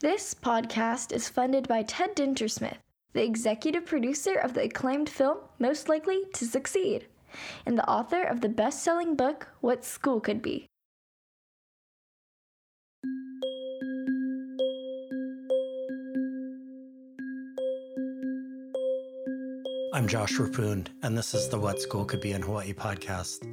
This podcast is funded by Ted Dintersmith, the executive producer of the acclaimed film Most Likely to Succeed, and the author of the best selling book What School Could Be. I'm Josh Reppun, and this is the What School Could Be in Hawaii podcast.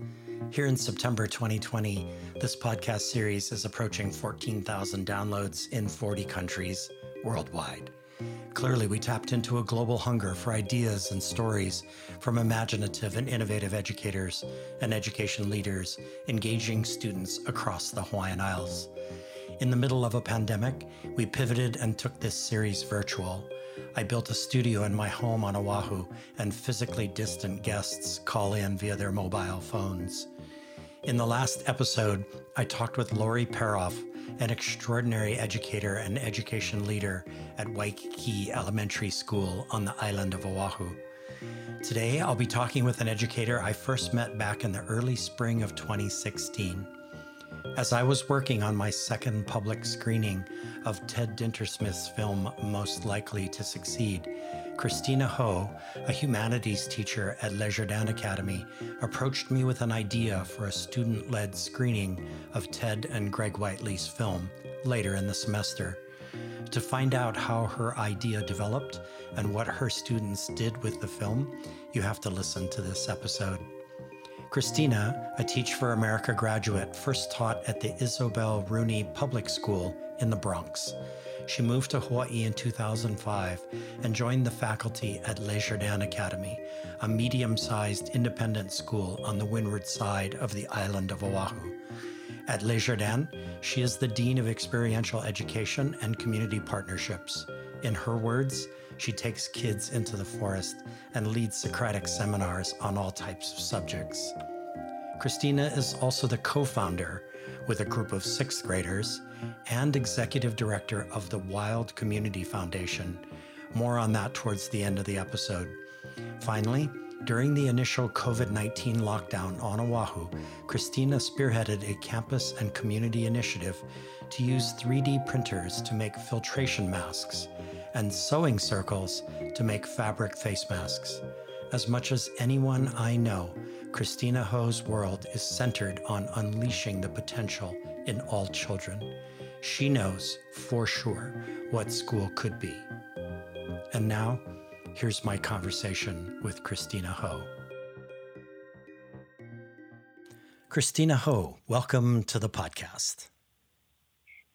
Here in September 2020, this podcast series is approaching 14,000 downloads in 40 countries worldwide. Clearly, we tapped into a global hunger for ideas and stories from imaginative and innovative educators and education leaders engaging students across the Hawaiian Isles. In the middle of a pandemic, we pivoted and took this series virtual I built a studio in my home on Oahu, and physically distant guests call in via their mobile phones. In the last episode, I talked with Lori Peroff, an extraordinary educator and education leader at Waikiki Elementary School on the island of Oahu. Today, I'll be talking with an educator I first met back in the early spring of 2016. As I was working on my second public screening of Ted Dintersmith's film Most Likely to Succeed, Christina Hoe, a humanities teacher at Le Jardin Academy, approached me with an idea for a student led screening of Ted and Greg Whiteley's film later in the semester. To find out how her idea developed and what her students did with the film, you have to listen to this episode. Christina, a Teach for America graduate, first taught at the Isobel Rooney Public School in the Bronx. She moved to Hawaii in 2005 and joined the faculty at Le Jardin Academy, a medium sized independent school on the windward side of the island of Oahu. At Le Jardin she is the Dean of Experiential Education and Community Partnerships. In her words, she takes kids into the forest and leads Socratic seminars on all types of subjects. Christina is also the co founder, with a group of sixth graders, and executive director of the Wild Community Foundation. More on that towards the end of the episode. Finally, during the initial COVID 19 lockdown on Oahu, Christina spearheaded a campus and community initiative to use 3D printers to make filtration masks and sewing circles to make fabric face masks. As much as anyone I know, Christina Hoe's world is centered on unleashing the potential in all children. She knows for sure what school could be. And now, here's my conversation with Christina Hoe. Christina Hoe, welcome to the podcast.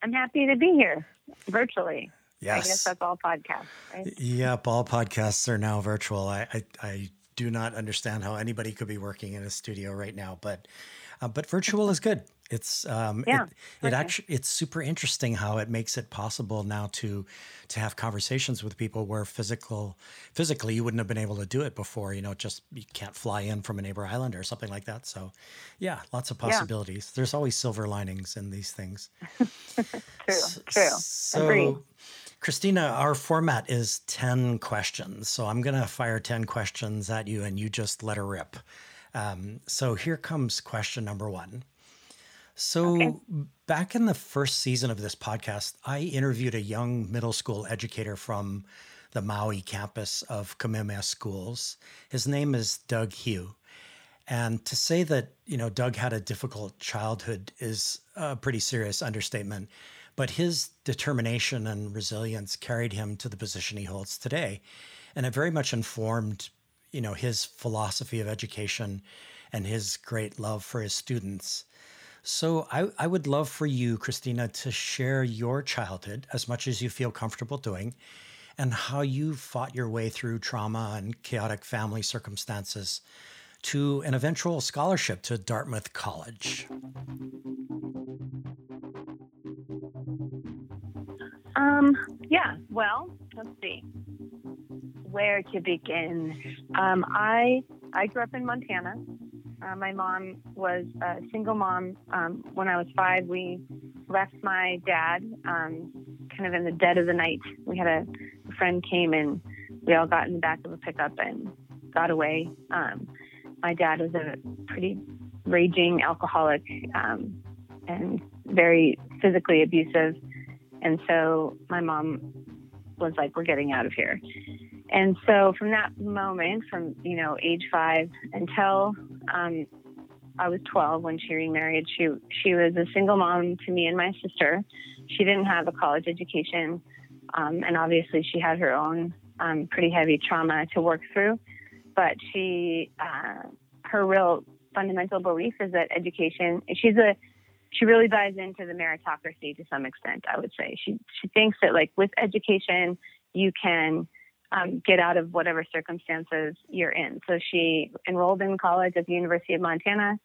I'm happy to be here virtually. Yes. I guess that's all podcasts, right? Yep, all podcasts are now virtual. I, I, I do not understand how anybody could be working in a studio right now, but uh, but virtual is good. It's um, yeah, it, it actually it's super interesting how it makes it possible now to to have conversations with people where physical physically you wouldn't have been able to do it before. You know, just you can't fly in from a neighbor island or something like that. So, yeah, lots of possibilities. Yeah. There's always silver linings in these things. true, true. So, Agreed. Christina, our format is 10 questions. So I'm going to fire 10 questions at you and you just let her rip. Um, so here comes question number one. So, okay. back in the first season of this podcast, I interviewed a young middle school educator from the Maui campus of Kamehameha Schools. His name is Doug Hugh. And to say that, you know, Doug had a difficult childhood is a pretty serious understatement. But his determination and resilience carried him to the position he holds today. And it very much informed, you know, his philosophy of education and his great love for his students. So I, I would love for you, Christina, to share your childhood as much as you feel comfortable doing and how you fought your way through trauma and chaotic family circumstances to an eventual scholarship to Dartmouth College. Um, yeah, well, let's see. Where to begin? Um, I I grew up in Montana. Uh, my mom was a single mom. Um, when I was five, we left my dad um, kind of in the dead of the night. We had a, a friend came and we all got in the back of a pickup and got away. Um, my dad was a pretty raging alcoholic um, and very physically abusive And so my mom was like, we're getting out of here. And so from that moment, from, you know, age five until um, I was 12 when she remarried, she, she was a single mom to me and my sister. She didn't have a college education. Um, and obviously she had her own um, pretty heavy trauma to work through. But she, uh, her real fundamental belief is that education, she's a, she really buys into the meritocracy to some extent, I would say. She, she thinks that like with education, you can um, get out of whatever circumstances you're in. So she enrolled in college at the University of Montana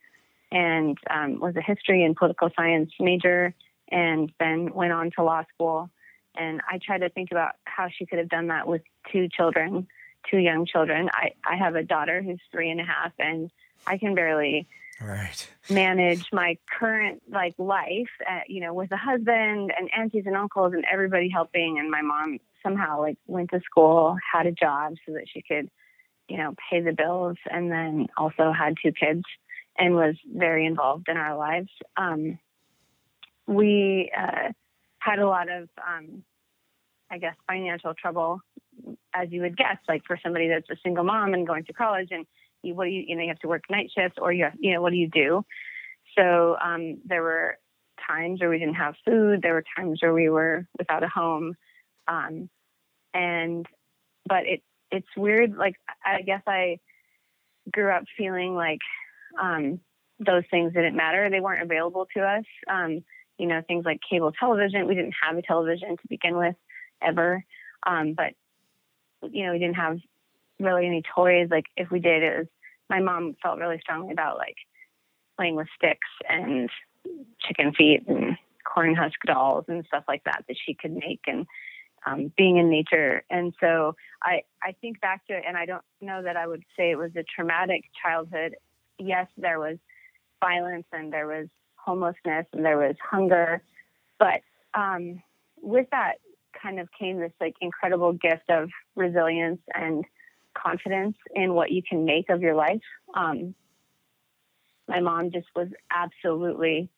and um, was a history and political science major and then went on to law school. And I try to think about how she could have done that with two children, two young children. I, I have a daughter who's three and a half, and I can barely right. manage my current like life uh, you know with a husband and aunties and uncles and everybody helping and my mom somehow like went to school had a job so that she could you know pay the bills and then also had two kids and was very involved in our lives. Um, we uh, had a lot of um, i guess financial trouble as you would guess like for somebody that's a single mom and going to college and what do you, you know, you have to work night shifts or you, have, you know, what do you do? So um, there were times where we didn't have food. There were times where we were without a home. Um, and, but it, it's weird. Like, I guess I grew up feeling like um, those things didn't matter. They weren't available to us. Um, you know, things like cable television. We didn't have a television to begin with ever. Um, but, you know, we didn't have really any toys. Like if we did, it was my mom felt really strongly about like playing with sticks and chicken feet and corn husk dolls and stuff like that that she could make and um, being in nature. And so I I think back to it, and I don't know that I would say it was a traumatic childhood. Yes, there was violence and there was homelessness and there was hunger, but um, with that kind of came this like incredible gift of resilience and confidence in what you can make of your life. Um, my mom just was absolutely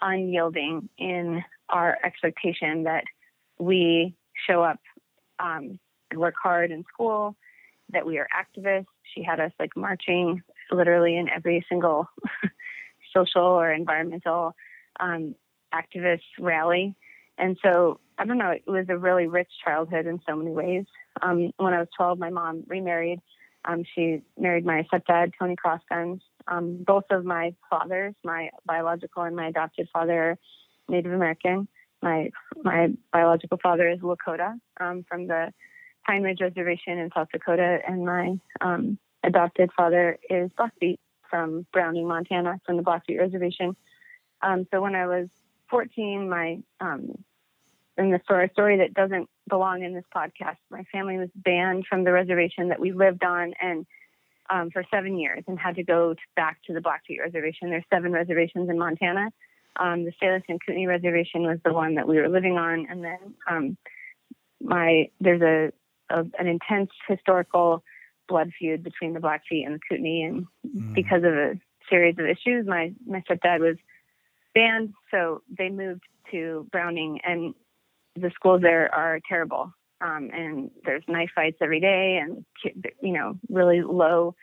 unyielding in our expectation that we show up um, and work hard in school, that we are activists. She had us like marching literally in every single social or environmental um, activist rally. And so I don't know, it was a really rich childhood in so many ways. Um, when I was 12, my mom remarried. Um, she married my stepdad, Tony Crossguns. Um, both of my fathers, my biological and my adopted father, are Native American. My my biological father is Lakota um, from the Pine Ridge Reservation in South Dakota, and my um, adopted father is Blackfeet from Browning, Montana, from the Blackfeet Reservation. Um, so when I was 14, my um, and for a story that doesn't belong in this podcast, my family was banned from the reservation that we lived on and um, for seven years and had to go to, back to the Blackfeet Reservation. There's seven reservations in Montana. Um, the Salish and Kootenai Reservation was the one that we were living on, and then um, my there's a, a, an intense historical blood feud between the Blackfeet and the Kootenai, and mm. because of a series of issues, my my stepdad was banned, so they moved to Browning, and the schools there are terrible. Um, and there's knife fights every day and, you know, really low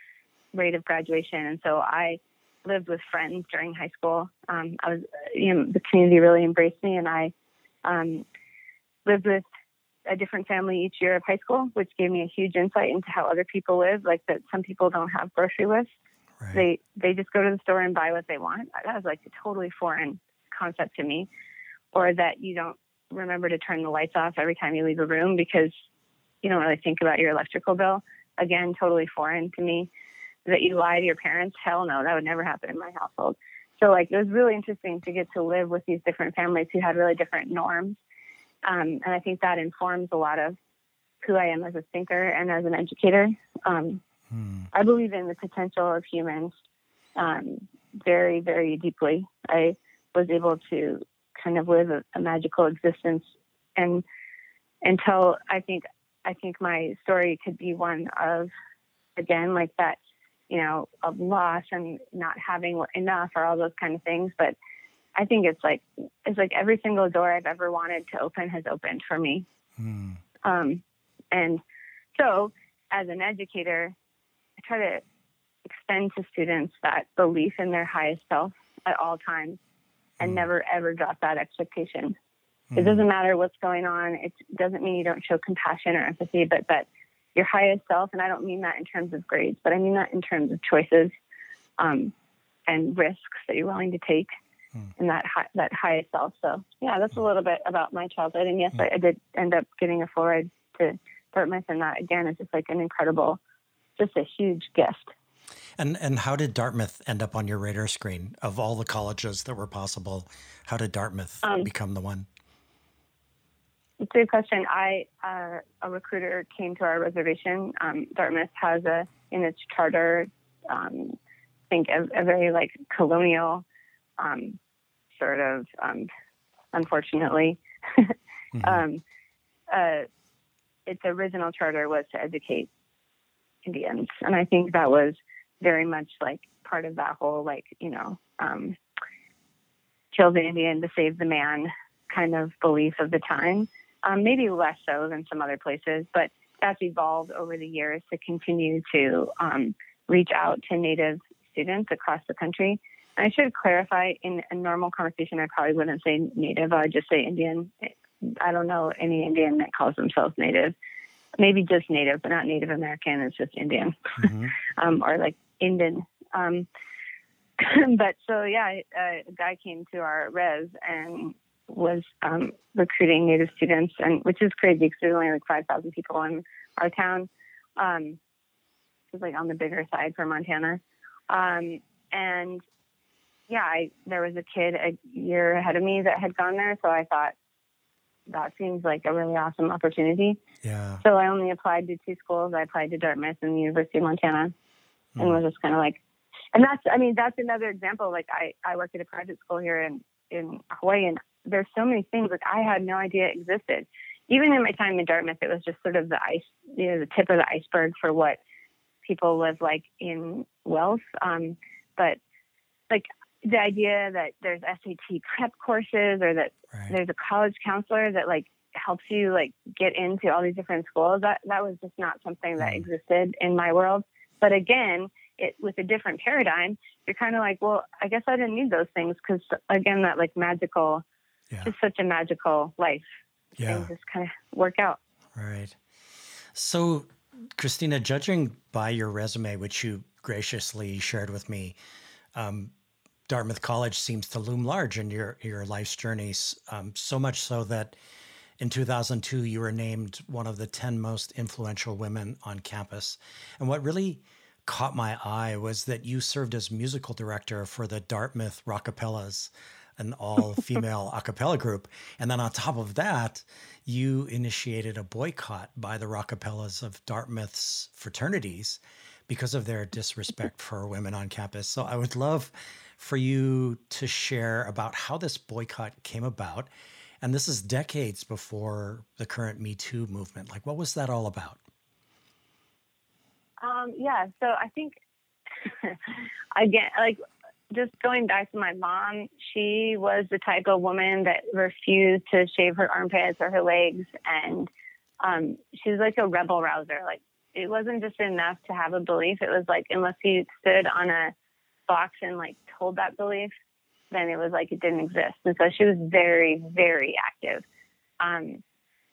rate of graduation. And so I lived with friends during high school. Um, I was, you know, the community really embraced me and I um, lived with a different family each year of high school, which gave me a huge insight into how other people live, like that some people don't have grocery lists. Right. They they just go to the store and buy what they want. That was like a totally foreign concept to me. Or that you don't remember to turn the lights off every time you leave a room because you don't really think about your electrical bill. Again, totally foreign to me. That you lie to your parents, hell no, that would never happen in my household. So like it was really interesting to get to live with these different families who had really different norms. Um, and I think that informs a lot of who I am as a thinker and as an educator. Um, hmm. I believe in the potential of humans um, very, very deeply. I was able to kind of live a, a magical existence and until I think I think my story could be one of again like that you know of loss and not having enough or all those kind of things but I think it's like it's like every single door I've ever wanted to open has opened for me. Mm. Um, and so, as an educator, try to extend to students that belief in their highest self at all times, and mm. never ever drop that expectation. Mm. It doesn't matter what's going on. It doesn't mean you don't show compassion or empathy, but that your highest self, and I don't mean that in terms of grades, but I mean that in terms of choices um, and risks that you're willing to take mm. in that high, that highest self. So yeah, that's a little bit about my childhood. And yes. I, I, did end up getting a full ride to Dartmouth, and that again is just like an incredible, just a huge gift. And and how did Dartmouth end up on your radar screen of all the colleges that were possible? How did Dartmouth um, become the one? It's a good question. I uh, a recruiter came to our reservation. Um, Dartmouth has a in its charter, um, I think a, a, very like colonial um, sort of, um, unfortunately, mm-hmm. Um, uh, its original charter was to educate Indians, and I think that was very much like part of that whole like you know um, kill the Indian to save the man kind of belief of the time. Um, maybe less so than some other places, but that's evolved over the years to continue to um, reach out to Native students across the country. And I should clarify in a normal conversation, I probably wouldn't say Native, I would just say Indian. I don't know any Indian that calls themselves Native. Maybe just Native, but not Native American. It's just Indian mm-hmm. um, or like Indian. Um, but so yeah, a guy came to our res and was um, recruiting Native students, and which is crazy because there's only like five thousand people in our town. Um, it's like on the bigger side for Montana, um, and yeah, I, there was a kid a year ahead of me that had gone there, so I thought that seems like a really awesome opportunity. Yeah. So I only applied to two schools. I applied to Dartmouth and the University of Montana, mm. and was just kind of like, and that's I mean that's another example. Like I I work at a private school here in in Hawaii, and there's so many things like I had no idea existed. Even in my time in Dartmouth, it was just sort of the ice, you know, the tip of the iceberg for what people live like in wealth. Um, but like the idea that there's SAT prep courses or that right. there's a college counselor that like helps you like get into all these different schools that that was just not something that mm. existed in my world but again it with a different paradigm you're kind of like well i guess i didn't need those things because again that like magical yeah. just such a magical life yeah just kind of work out right so christina judging by your resume which you graciously shared with me um, Dartmouth College seems to loom large in your your life's journeys. Um, so much so that in 2002 you were named one of the 10 most influential women on campus. And what really caught my eye was that you served as musical director for the Dartmouth Rockapellas, an all female a cappella group. And then on top of that, you initiated a boycott by the Rockapellas of Dartmouth's fraternities because of their disrespect for women on campus. So I would love for you to share about how this boycott came about. And this is decades before the current Me Too movement. Like, what was that all about? Um, yeah, so I think, again, like, just going back to my mom, she was the type of woman that refused to shave her armpits or her legs. And um, she was like a rebel rouser. Like, it wasn't just enough to have a belief. It was like, unless you stood on a box and like told that belief, then it was like it didn't exist. And so she was very, very active. Um,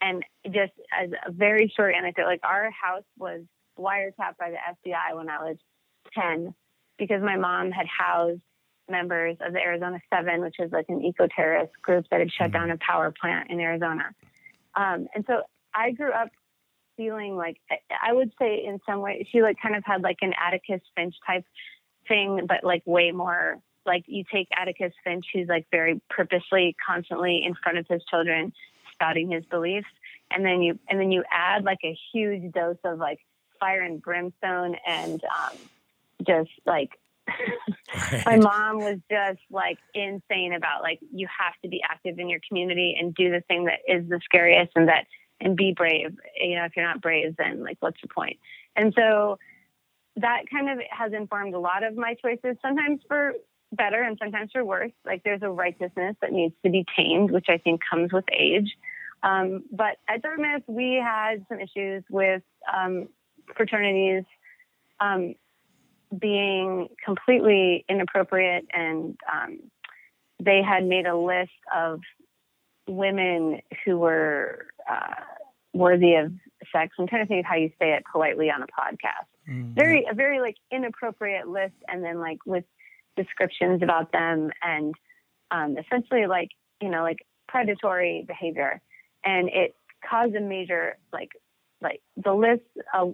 and just as a very short anecdote, like our house was wiretapped by the FBI when I was 10 because my mom had housed members of the Arizona Seven, which is like an eco terrorist group that had shut down a power plant in Arizona. Um, and so I grew up feeling like I would say in some way she like kind of had like an Atticus Finch type thing, but like way more like you take Atticus Finch, who's like very purposely, constantly in front of his children, spouting his beliefs, and then you and then you add like a huge dose of like fire and brimstone and um, just like right. my mom was just like insane about like you have to be active in your community and do the thing that is the scariest and that and be brave. You know, if you're not brave, then like what's the point? And so that kind of has informed a lot of my choices, sometimes for better and sometimes for worse. Like there's a righteousness that needs to be tamed, which I think comes with age. Um, but at Dartmouth, we had some issues with um, fraternities um, being completely inappropriate, and um, they had made a list of women who were uh, worthy of sex. I'm trying to think of how you say it politely on a podcast. Mm-hmm. Very a very like inappropriate list, and then like with descriptions about them, and um, essentially like you know like predatory behavior, and it caused a major like like the list uh,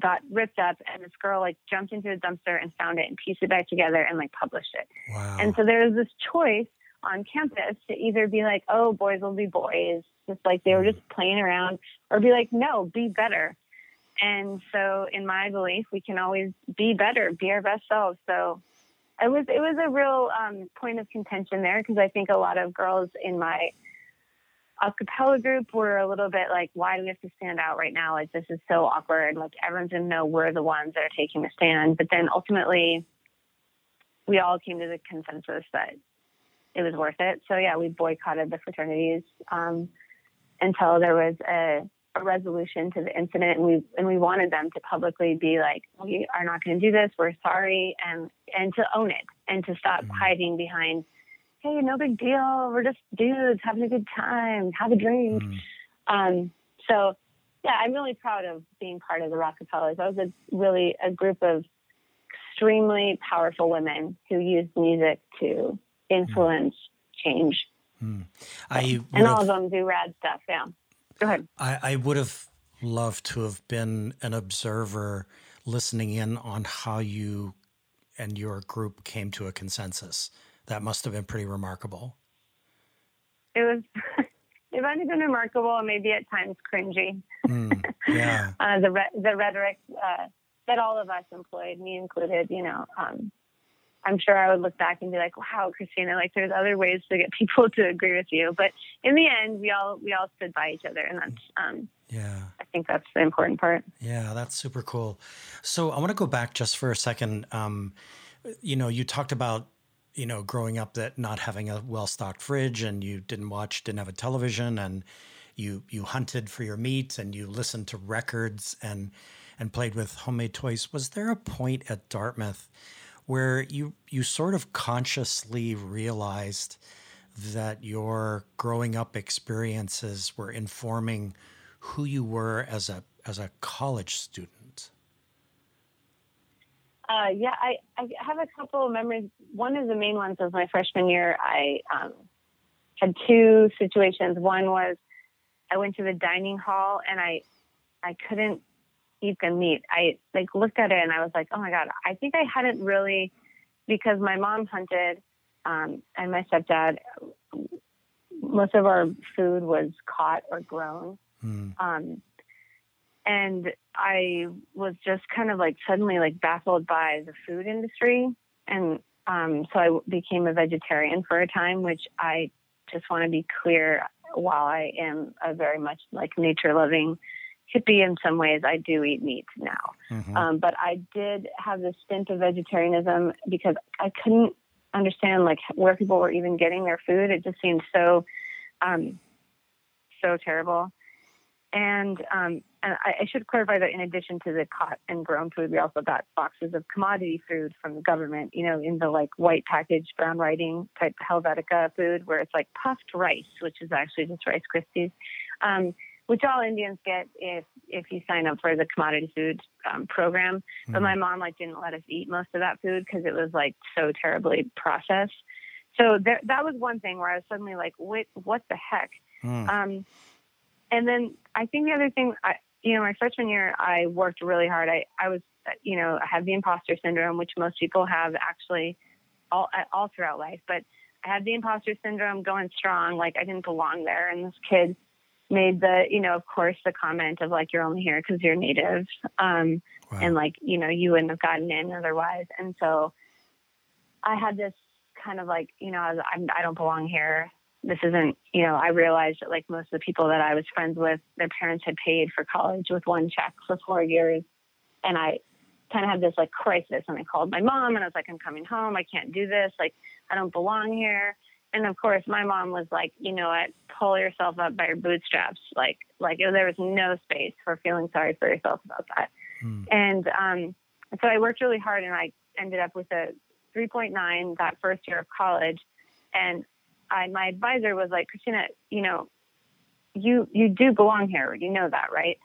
got ripped up, and this girl like jumped into a dumpster and found it and pieced it back together and like published it. Wow. And so there was this choice on campus to either be like, oh, boys will be boys, just like they were just playing around, or be like, no, be better. And so, in my belief, we can always be better, be our best selves. So, it was it was a real um, point of contention there because I think a lot of girls in my a cappella group were a little bit like, why do we have to stand out right now? Like this is so awkward. Like everyone's gonna know we're the ones that are taking the stand. But then ultimately, we all came to the consensus that it was worth it. So yeah, we boycotted the fraternities um, until there was a, a, resolution to the incident, and we and we wanted them to publicly be like, we are not going to do this. We're sorry, and and to own it and to stop mm-hmm. hiding behind, hey, no big deal. We're just dudes having a good time. Have a drink. Mm-hmm. Um, so yeah, I'm really proud of being part of the Rockapellas. That was a really a group of extremely powerful women who used music to influence change. Hmm. I and all of them do rad stuff. Yeah. Go ahead. I, I would have loved to have been an observer listening in on how you and your group came to a consensus. That must have been pretty remarkable. It was. it might have been remarkable and maybe at times cringy. Mm, yeah. uh, the re- the rhetoric uh, that all of us employed, me included, you know, um, I'm sure I would look back and be like, wow, Christina, like there's other ways to get people to agree with you. But in the end, we all we all stood by each other, and that's um, yeah. I think that's the important part. Yeah, that's super cool. So I want to go back just for a second. Um, you know, you talked about you know growing up that not having a well stocked fridge, and you didn't watch, didn't have a television, and you you hunted for your meat, and you listened to records, and and played with homemade toys. Was there a point at Dartmouth? Where you you sort of consciously realized that your growing up experiences were informing who you were as a as a college student? Uh, yeah, I, I have a couple of memories. One of the main ones was my freshman year. I um, had two situations. One was I went to the dining hall and I I couldn't eat the meat. I like looked at it and I was like, oh my god, I think I hadn't really because my mom hunted um, and my stepdad. Most of our food was caught or grown, mm. um, and I was just kind of like suddenly like baffled by the food industry, and um, so I became a vegetarian for a time, which I just want to be clear. While I am a very much like nature loving hippie in some ways. I do eat meat now. Mm-hmm. Um, but I did have this stint of vegetarianism because I couldn't understand like where people were even getting their food. It just seemed so, um, so terrible. And, um, and I, I, should clarify that in addition to the caught and grown food, we also got boxes of commodity food from the government, you know, in the like white package, brown writing type Helvetica food where it's like puffed rice, which is actually just Rice Krispies. Um, which all Indians get if if you sign up for the commodity food um, program. Mm. But hmm. my mom like didn't let us eat most of that food because it was like so terribly processed. So there, that was one thing where I was suddenly like, "Wait, what the heck?" Mm. Um, and then I think the other thing, I, you know, my freshman year, I worked really hard. I I was, you know, I had the imposter syndrome, which most people have actually all all throughout life, but. I had the imposter syndrome going strong, like I didn't belong there. And this kid made the, you know, of course, the comment of like, you're only here because you're native. Um, wow. And like, you know, you wouldn't have gotten in otherwise. And so I had this kind of like, you know, I'm, I don't belong here. This isn't, you know, I realized that like most of the people that I was friends with, their parents had paid for college with one check for four years. And I, kind of had this like crisis and I called my mom and I was like, I'm coming home. I can't do this. Like, I don't belong here. And of course, my mom was like, you know what, pull yourself up by your bootstraps. Like, like there was no space for feeling sorry for yourself about that. Hmm. And um, so I worked really hard and I ended up with a 3.9 that first year of college. And I, my advisor was like, Christina, you know, you, you do belong here. You know that, right?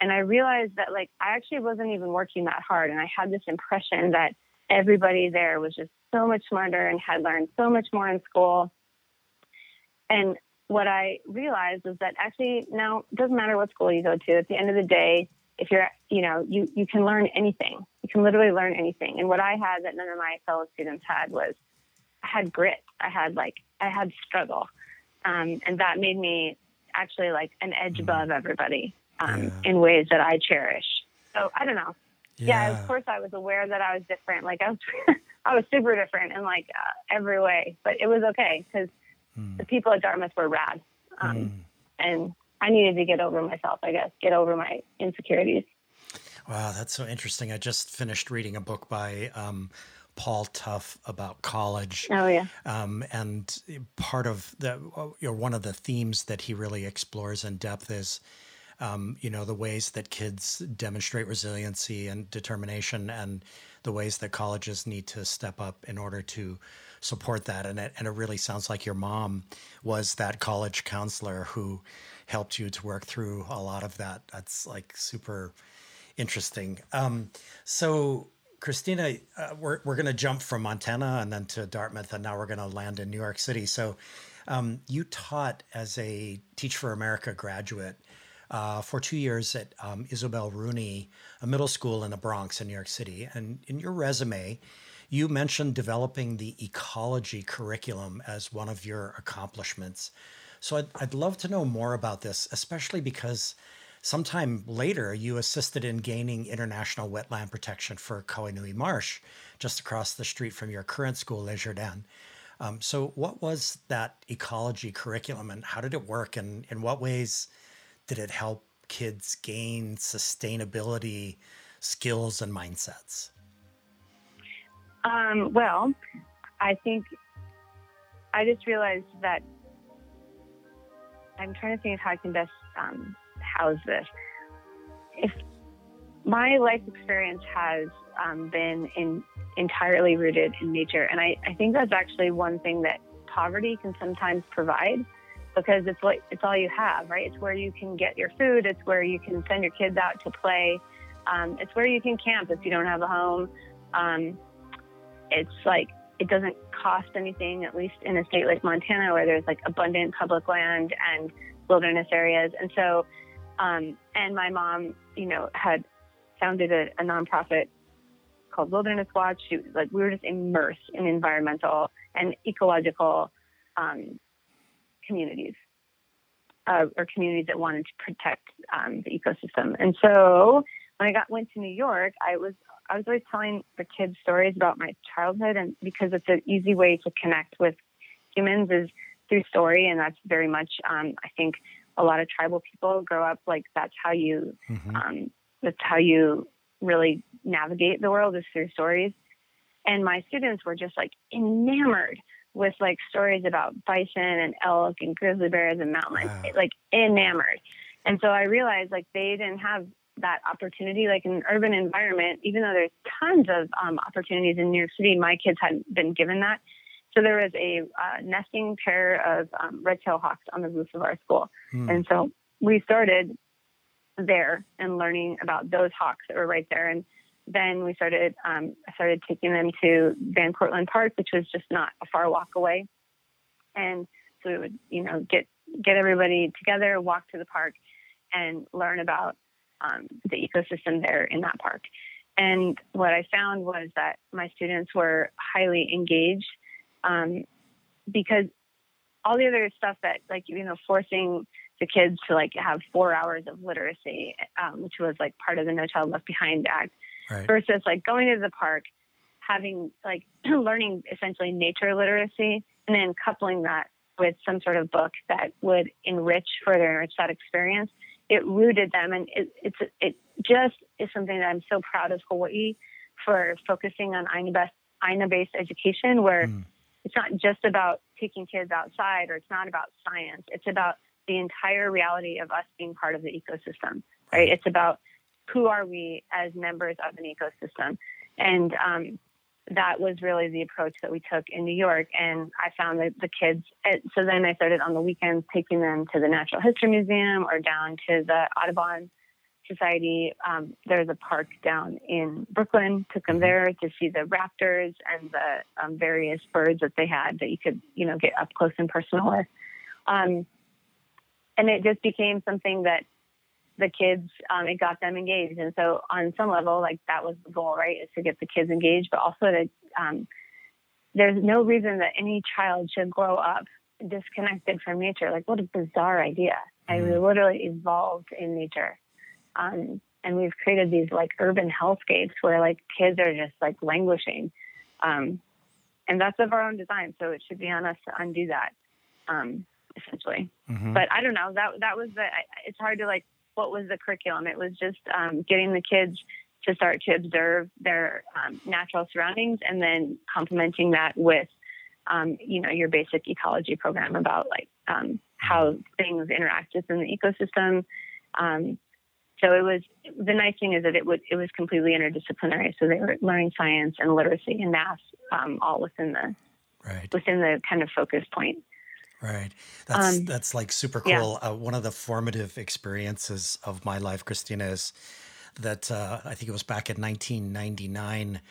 And I realized that like I actually wasn't even working that hard. And I had this impression that everybody there was just so much smarter and had learned so much more in school. And what I realized is that actually now it doesn't matter what school you go to. At the end of the day, if you're, you know, you, you can learn anything. You can literally learn anything. And what I had that none of my fellow students had was I had grit. I had like, I had struggle. Um, and that made me actually like an edge mm-hmm. above everybody um, yeah. in ways that I cherish. So I don't know. Yeah. yeah. of course I was aware that I was different. Like I was, I was super different in like uh, every way, but it was okay because mm. the people at Dartmouth were rad. Um, mm. And I needed to get over myself, I guess, get over my insecurities. Wow, that's so interesting. I just finished reading a book by um, Paul Tough about college. Oh yeah. Um, and part of the, you know, one of the themes that he really explores in depth is, um, you know, the ways that kids demonstrate resiliency and determination, and the ways that colleges need to step up in order to support that. And it, and it really sounds like your mom was that college counselor who helped you to work through a lot of that. That's like super interesting. Um, so, Christina, uh, we're, we're going to jump from Montana and then to Dartmouth, and now we're going to land in New York City. So, um, you taught as a Teach for America graduate uh, for two years at um, Isabel Rooney, a middle school in the Bronx in New York City. And in your resume, you mentioned developing the ecology curriculum as one of your accomplishments. So I'd, I'd love to know more about this, especially because sometime later you assisted in gaining international wetland protection for Kawainui Marsh, just across the street from your current school, Le Jardin. Um, so, what was that ecology curriculum and how did it work? And in what ways did it help kids gain sustainability skills and mindsets? Um, well, I think I just realized that I'm trying to think of how I can best um, house this. If my life experience has um, been in, entirely rooted in nature, and I, I think that's actually one thing that poverty can sometimes provide because it's what it's all you have, right? It's where you can get your food. It's where you can send your kids out to play. Um, it's where you can camp if you don't have a home. Um, it's like it doesn't cost anything, at least in a state like Montana, where there's like abundant public land and wilderness areas. And so, um, and my mom, you know, had founded a, a nonprofit called Wilderness Watch. She like, we were just immersed in environmental and ecological um, communities. Uh, or communities that wanted to protect um, the ecosystem. And so when I got went to New York, I was I was always telling the kids stories about my childhood, and because it's an easy way to connect with humans is through story, and that's very much um, I think a lot of tribal people grow up like that's how you mm-hmm. um, that's how you really navigate the world is through stories. And my students were just like enamored with like stories about bison and elk and grizzly bears and mountain lions, wow. like enamored. And so I realized like they didn't have that opportunity, like in an urban environment, even though there's tons of um, opportunities in New York City, my kids hadn't been given that. So there was a uh, nesting pair of um, red-tailed hawks on the roof of our school, hmm. and so we started there and learning about those hawks that were right there. And then we started, um, started taking them to Van Cortlandt Park, which was just not a far walk away. And so we would, you know, get get everybody together, walk to the park, and learn about um, the ecosystem there in that park. And what I found was that my students were highly engaged um, because all the other stuff that, like, you know, forcing the kids to like have four hours of literacy, um, which was like part of the No Child Left Behind Act, right. versus like going to the park, having like learning essentially nature literacy, and then coupling that with some sort of book that would enrich further enrich that experience it rooted them, and it, it's it just is something that I'm so proud of Hawaii for focusing on Aina based education, where mm. it's not just about taking kids outside or it's not about science. It's about the entire reality of us being part of the ecosystem, right? It's about who are we as members of an ecosystem. And um, that was really the approach that we took in New York. And I found that the kids, so then I started on the weekends taking them to the Natural History Museum or down to the Audubon Society. Um, there's a park down in Brooklyn. Took them mm-hmm. there to see the raptors and the um, various birds that they had that you could, you know, get up close and personal with. Um, and it just became something that the kids, um, it got them engaged. And so on some level, like that was the goal, right? Is to get the kids engaged, but also to, um, there's no reason that any child should grow up disconnected from nature. Like what a bizarre idea. I mm-hmm. literally evolved in nature. Um, and we've created these like urban hellscapes where like kids are just like languishing. Um, and that's of our own design. So it should be on us to undo that, um, essentially. Mm-hmm. But I don't know. That that was the. It's hard to like. What was the curriculum? It was just um, getting the kids to start to observe their um, natural surroundings, and then complementing that with, um, you know, your basic ecology program about like um, how things interact within the ecosystem. Um, so it was the nice thing is that it would it was completely interdisciplinary. So they were learning science and literacy and math um, all within the right within the kind of focus point. Right. That's um, that's like super cool. Yeah. Uh, one of the formative experiences of my life, Christina, is that uh, I think it was back in 1999.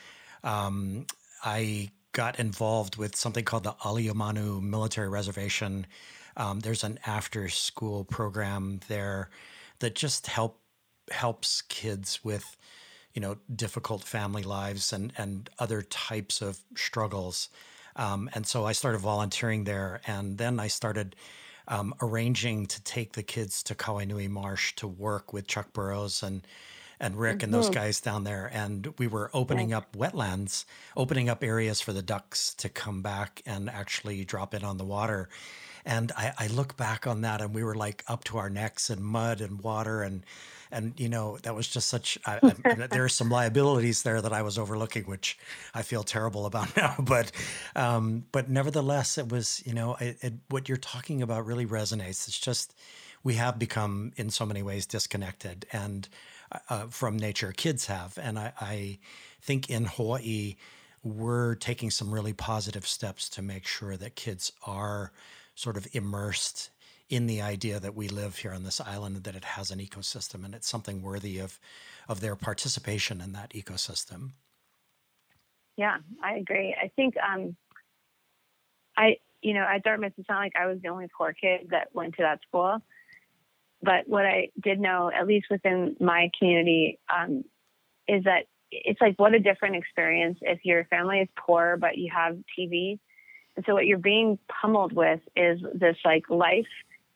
Um, I got involved with something called the Aliamanu Military Reservation. Um, there's an after school program there that just help helps kids with you know difficult family lives and and other types of struggles um, and so i started volunteering there and then i started um, arranging to take the kids to Kawainui Marsh to work with Chuck Burrows and and Rick mm-hmm. and those mm-hmm. guys down there. And we were opening up wetlands, opening up areas for the ducks to come back and actually drop in on the water. And I, I look back on that, and we were like up to our necks in mud and water, and and you know that was just such. I, I, there are some liabilities there that I was overlooking, which I feel terrible about now. But um, but nevertheless, it was you know it, it, what you're talking about really resonates. It's just we have become in so many ways disconnected and uh, from nature. Kids have, and I, I think in Hawaii we're taking some really positive steps to make sure that kids are sort of immersed in the idea that we live here on this island that it has an ecosystem and it's something worthy of of their participation in that ecosystem. Yeah i agree. I think um i you know at dartmouth it's not like i was the only poor kid that went to that school. But what i did know at least within my community um, is that it's like what a different experience if your family is poor but you have tv and so what you're being pummeled with is this like life,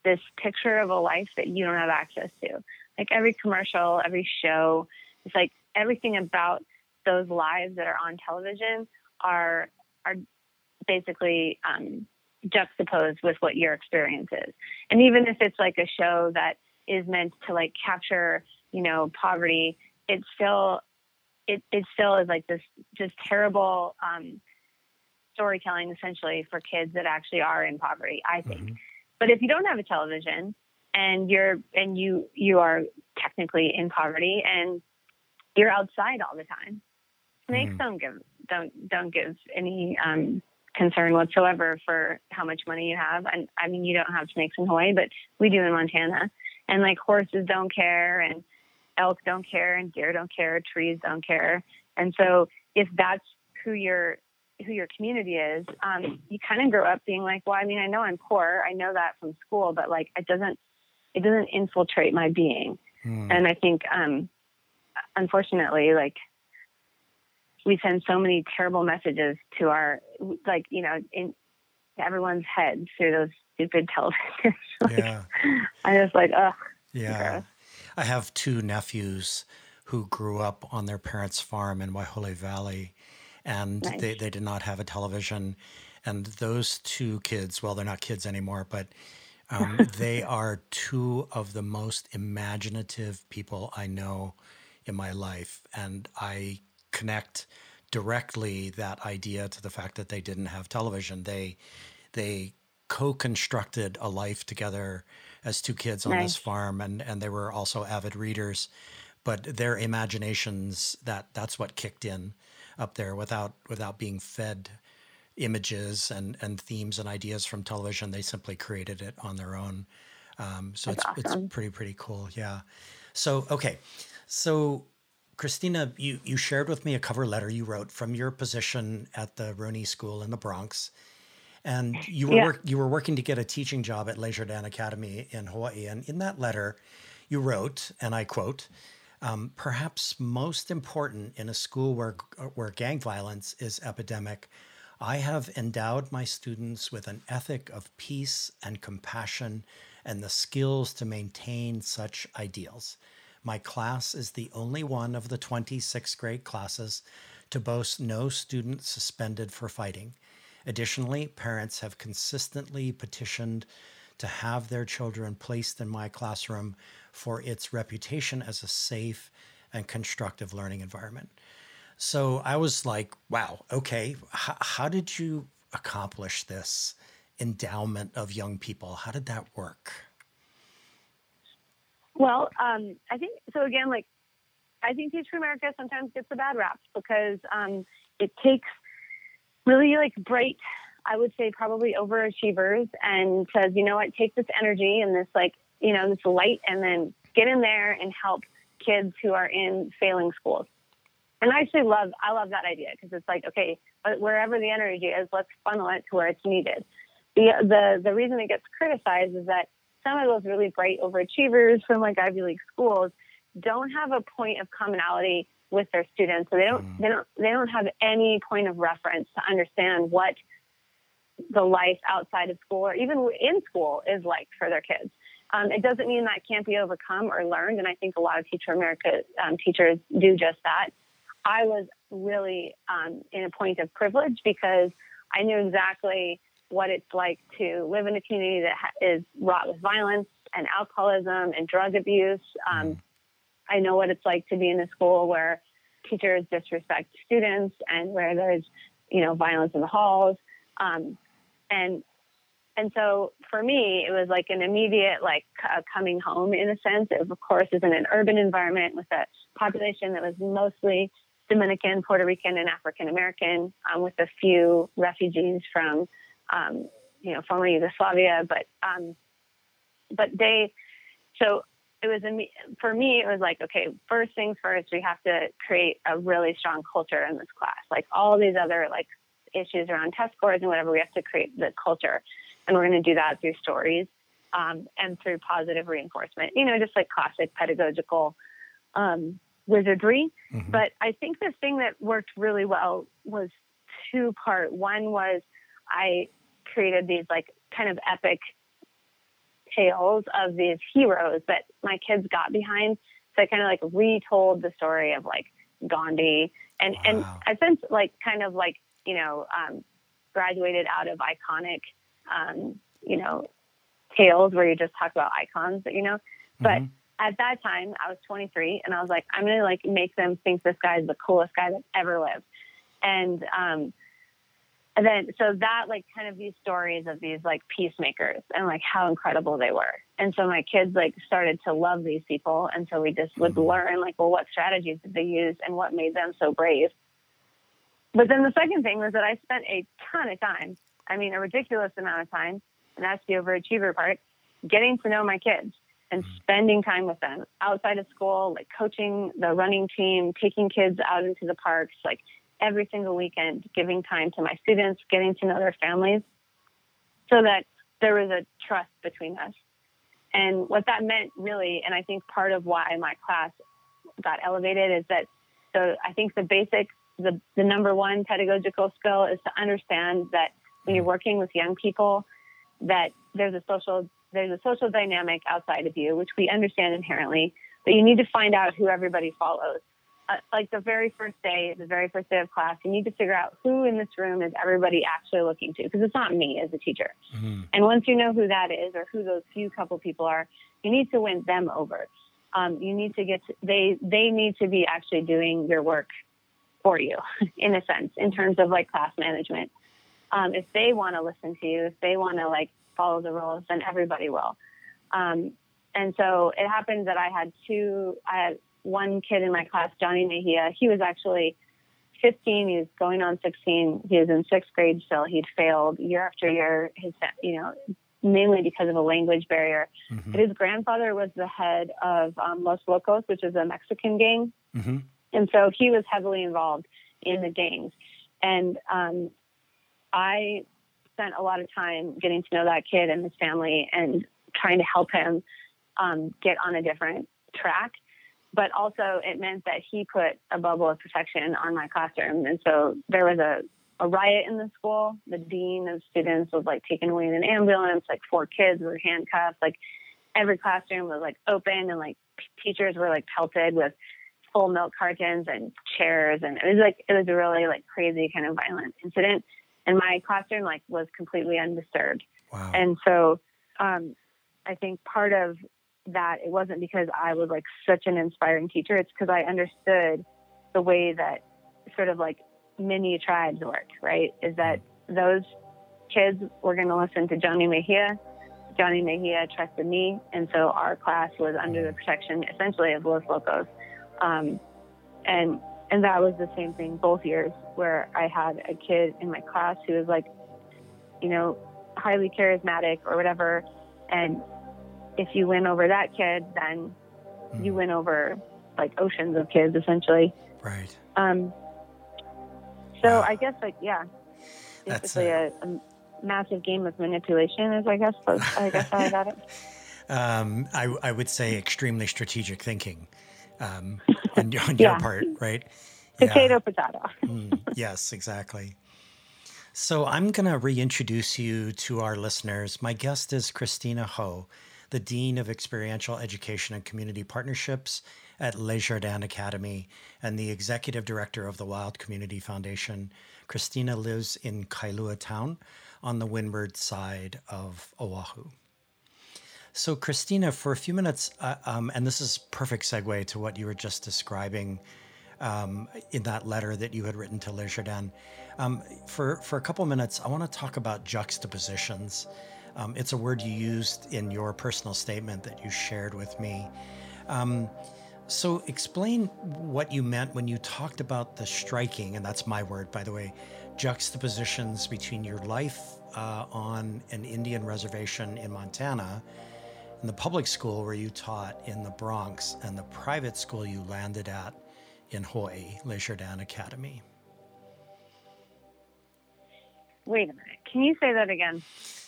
this picture of a life that you don't have access to. Like every commercial, every show, it's like everything about those lives that are on television are are basically um, juxtaposed with what your experience is. And even if it's like a show that is meant to like capture, you know, poverty, it still it it still is like this just terrible um, storytelling essentially for kids that actually are in poverty, I think. Mm-hmm. But if you don't have a television and you're and you you are technically in poverty and you're outside all the time, snakes mm-hmm. don't give don't don't give any um, concern whatsoever for how much money you have. And I mean, you don't have snakes in Hawaii, but we do in Montana. And like horses don't care, and elk don't care, and deer don't care, trees don't care. And so if that's who you're who your community is, um, you kind of grow up being like, well, I mean, I know I'm poor, I know that from school, but like it doesn't it doesn't infiltrate my being. Hmm. And I think, um, unfortunately, like we send so many terrible messages to our like you know in everyone's heads through those stupid televisions. like, yeah. I just like, ugh. Yeah. Gross. I have two nephews who grew up on their parents' farm in Waiahole Valley and nice. they, they did not have a television. And those two kids, well, they're not kids anymore, but Um, they are two of the most imaginative people I know in my life. And I connect directly that idea to the fact that they didn't have television. They, they co-constructed a life together as two kids on nice. this farm and, and they were also avid readers but their imaginations that that's what kicked in up there without without being fed images and and themes and ideas from television. They simply created it on their own. Um, so that's it's awesome. it's pretty pretty cool. Yeah. So okay, so Christina, you you shared with me a cover letter you wrote from your position at the Rooney School in the Bronx. And you were yeah. work, you were working to get a teaching job at Le Jardin Academy in Hawaii. And in that letter, you wrote, and I quote, um, perhaps most important in a school where, where gang violence is epidemic, I have endowed my students with an ethic of peace and compassion and the skills to maintain such ideals. My class is the only one of the 26th grade classes to boast no student suspended for fighting. Additionally, parents have consistently petitioned to have their children placed in my classroom for its reputation as a safe and constructive learning environment. So I was like, wow, okay, H- how did you accomplish this endowment of young people? How did that work? Well, um, I think so. Again, like I think Teach for America sometimes gets a bad rap because um, it takes really like bright, I would say probably overachievers, and says, you know what, take this energy and this like you know, this light and then get in there and help kids who are in failing schools. And I actually love, I love that idea because it's like, okay, wherever the energy is, let's funnel it to where it's needed. The, the, the reason it gets criticized is that some of those really bright overachievers from like Ivy League schools don't have a point of commonality with their students. So they don't, mm. they don't, they don't have any point of reference to understand what the life outside of school or even in school is like for their kids. Um, it doesn't mean that can't be overcome or learned, and I think a lot of Teach for America um, teachers do just that. I was really um, in a point of privilege because I knew exactly what it's like to live in a community that ha- is wrought with violence and alcoholism and drug abuse. Um, mm. I know what it's like to be in a school where teachers disrespect students and where there's, you know, violence in the halls. Um, and and so for me, it was like an immediate, like uh, coming home in a sense. It, of course, is in an urban environment with a population that was mostly Dominican, Puerto Rican, and African American, um, with a few refugees from, um, you know, former Yugoslavia. But, um, but they, so it was for me. It was like, okay, first things first, we have to create a really strong culture in this class. Like all these other like issues around test scores and whatever, we have to create the culture. And we're going to do that through stories um, and through positive reinforcement, you know, just like classic pedagogical um, wizardry. Mm-hmm. But I think the thing that worked really well was two part. One was I created these like kind of epic tales of these heroes that my kids got behind. So I kind of like retold the story of like Gandhi and, wow. and I since like kind of like, you know, um, graduated out of iconic um, you know, tales where you just talk about icons, you know. But mm-hmm. at that time, I was 23, and I was like, I'm gonna like make them think this guy is the coolest guy that ever lived, and um, and then so that like kind of these stories of these like peacemakers and like how incredible they were, and so my kids like started to love these people, and so we just would mm-hmm. learn like, well, what strategies did they use and what made them so brave. But then the second thing was that I spent a ton of time I mean, a ridiculous amount of time, and that's the overachiever part, getting to know my kids and mm-hmm. spending time with them outside of school, like coaching the running team, taking kids out into the parks, like every single weekend, giving time to my students, getting to know their families so that there was a trust between us. And what that meant really, and I think part of why my class got elevated is that so I think the basic the, the number one pedagogical skill is to understand that when you're working with young people that there's a social there's a social dynamic outside of you, which we understand inherently, but you need to find out who everybody follows. uh, like the very first day, the very first day of class, you need to figure out who in this room is everybody actually looking to, because it's not me as a teacher. Mm-hmm. And once you know who that is, or who those few couple people are, you need to win them over. Um, you need to get to, they they need to be actually doing your work for you, in a sense, in terms of like class management. Um, if they want to listen to you, if they want to like follow the rules, then everybody will. Um, and so it happened that I had two. I had one kid in my class, Johnny Mejia. He was actually 15. He was going on 16. He was in sixth grade still. He'd failed year after year. His, you know, mainly because of a language barrier. Mm-hmm. But his grandfather was the head of um, Los Locos, which is a Mexican gang, mm-hmm. and so he was heavily involved in the gangs. And um, I spent a lot of time getting to know that kid and his family and trying to help him um, get on a different track. But also, it meant that he put a bubble of protection on my classroom. And so there was a, a riot in the school. The dean of students was like taken away in an ambulance. Like four kids were handcuffed. Like every classroom was like open, and like teachers were like pelted with full milk cartons and chairs. And it was like, it was a really like crazy kind of violent incident. And my classroom like was completely undisturbed. Wow. And so um, I think part of that it wasn't because I was like such an inspiring teacher. It's because I understood the way that sort of like mini tribes work, right? Is that those kids were going to listen to Johnny Mejia. Johnny Mejia trusted me. And so our class was under the protection essentially of Los Locos. Um, and, and that was the same thing both years where I had a kid in my class who was like, you know, highly charismatic or whatever. And if you win over that kid, then mm. you win over like oceans of kids essentially. Right. Um, so wow. I guess like yeah, basically a, a, a, massive game of manipulation is I guess I guess how I got it. Um, I I would say extremely strategic thinking, um, on, on yeah. your part, right? Potato, yeah. potato. mm, yes, exactly. So I'm going to reintroduce you to our listeners. My guest is Christina Hoe the Dean of Experiential Education and Community Partnerships at Le Jardin Academy and the Executive Director of the Wild Community Foundation. Christina lives in Kailua Town on the windward side of Oahu. So, Christina, for a few minutes, uh, um, and this is perfect segue to what you were just describing um, in that letter that you had written to Jardin. Um, for for a couple minutes, I want to talk about juxtapositions um, it's a word you used in your personal statement that you shared with me. Um, so, explain what you meant when you talked about the striking, and that's my word, by the way, juxtapositions between your life uh, on an Indian reservation in Montana and the public school where you taught in the Bronx and the private school you landed at in Hawaii, Le Jardin Academy. Wait a minute. Can you say that again?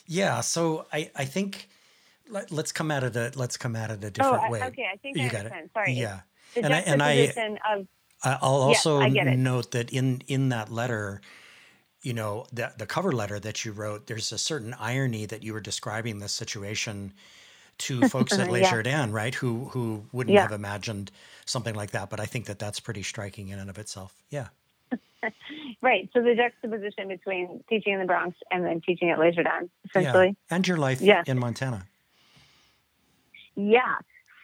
Yeah, so I I think let, us come at it a let's come at it a oh, different oh, way. Okay, I think you I got it. Sorry. Yeah, the and I, and I of, I'll also yeah, note that in in that letter, you know, the the cover letter that you wrote, there's a certain irony that you were describing the situation to folks at Les yeah. Right? Who who wouldn't yeah. have imagined something like that, but I think that that's pretty striking in and of itself. Yeah. right. So the juxtaposition between teaching in the Bronx and then teaching at Le Jardin, essentially. Yeah. And your life yeah. in Montana. Yeah.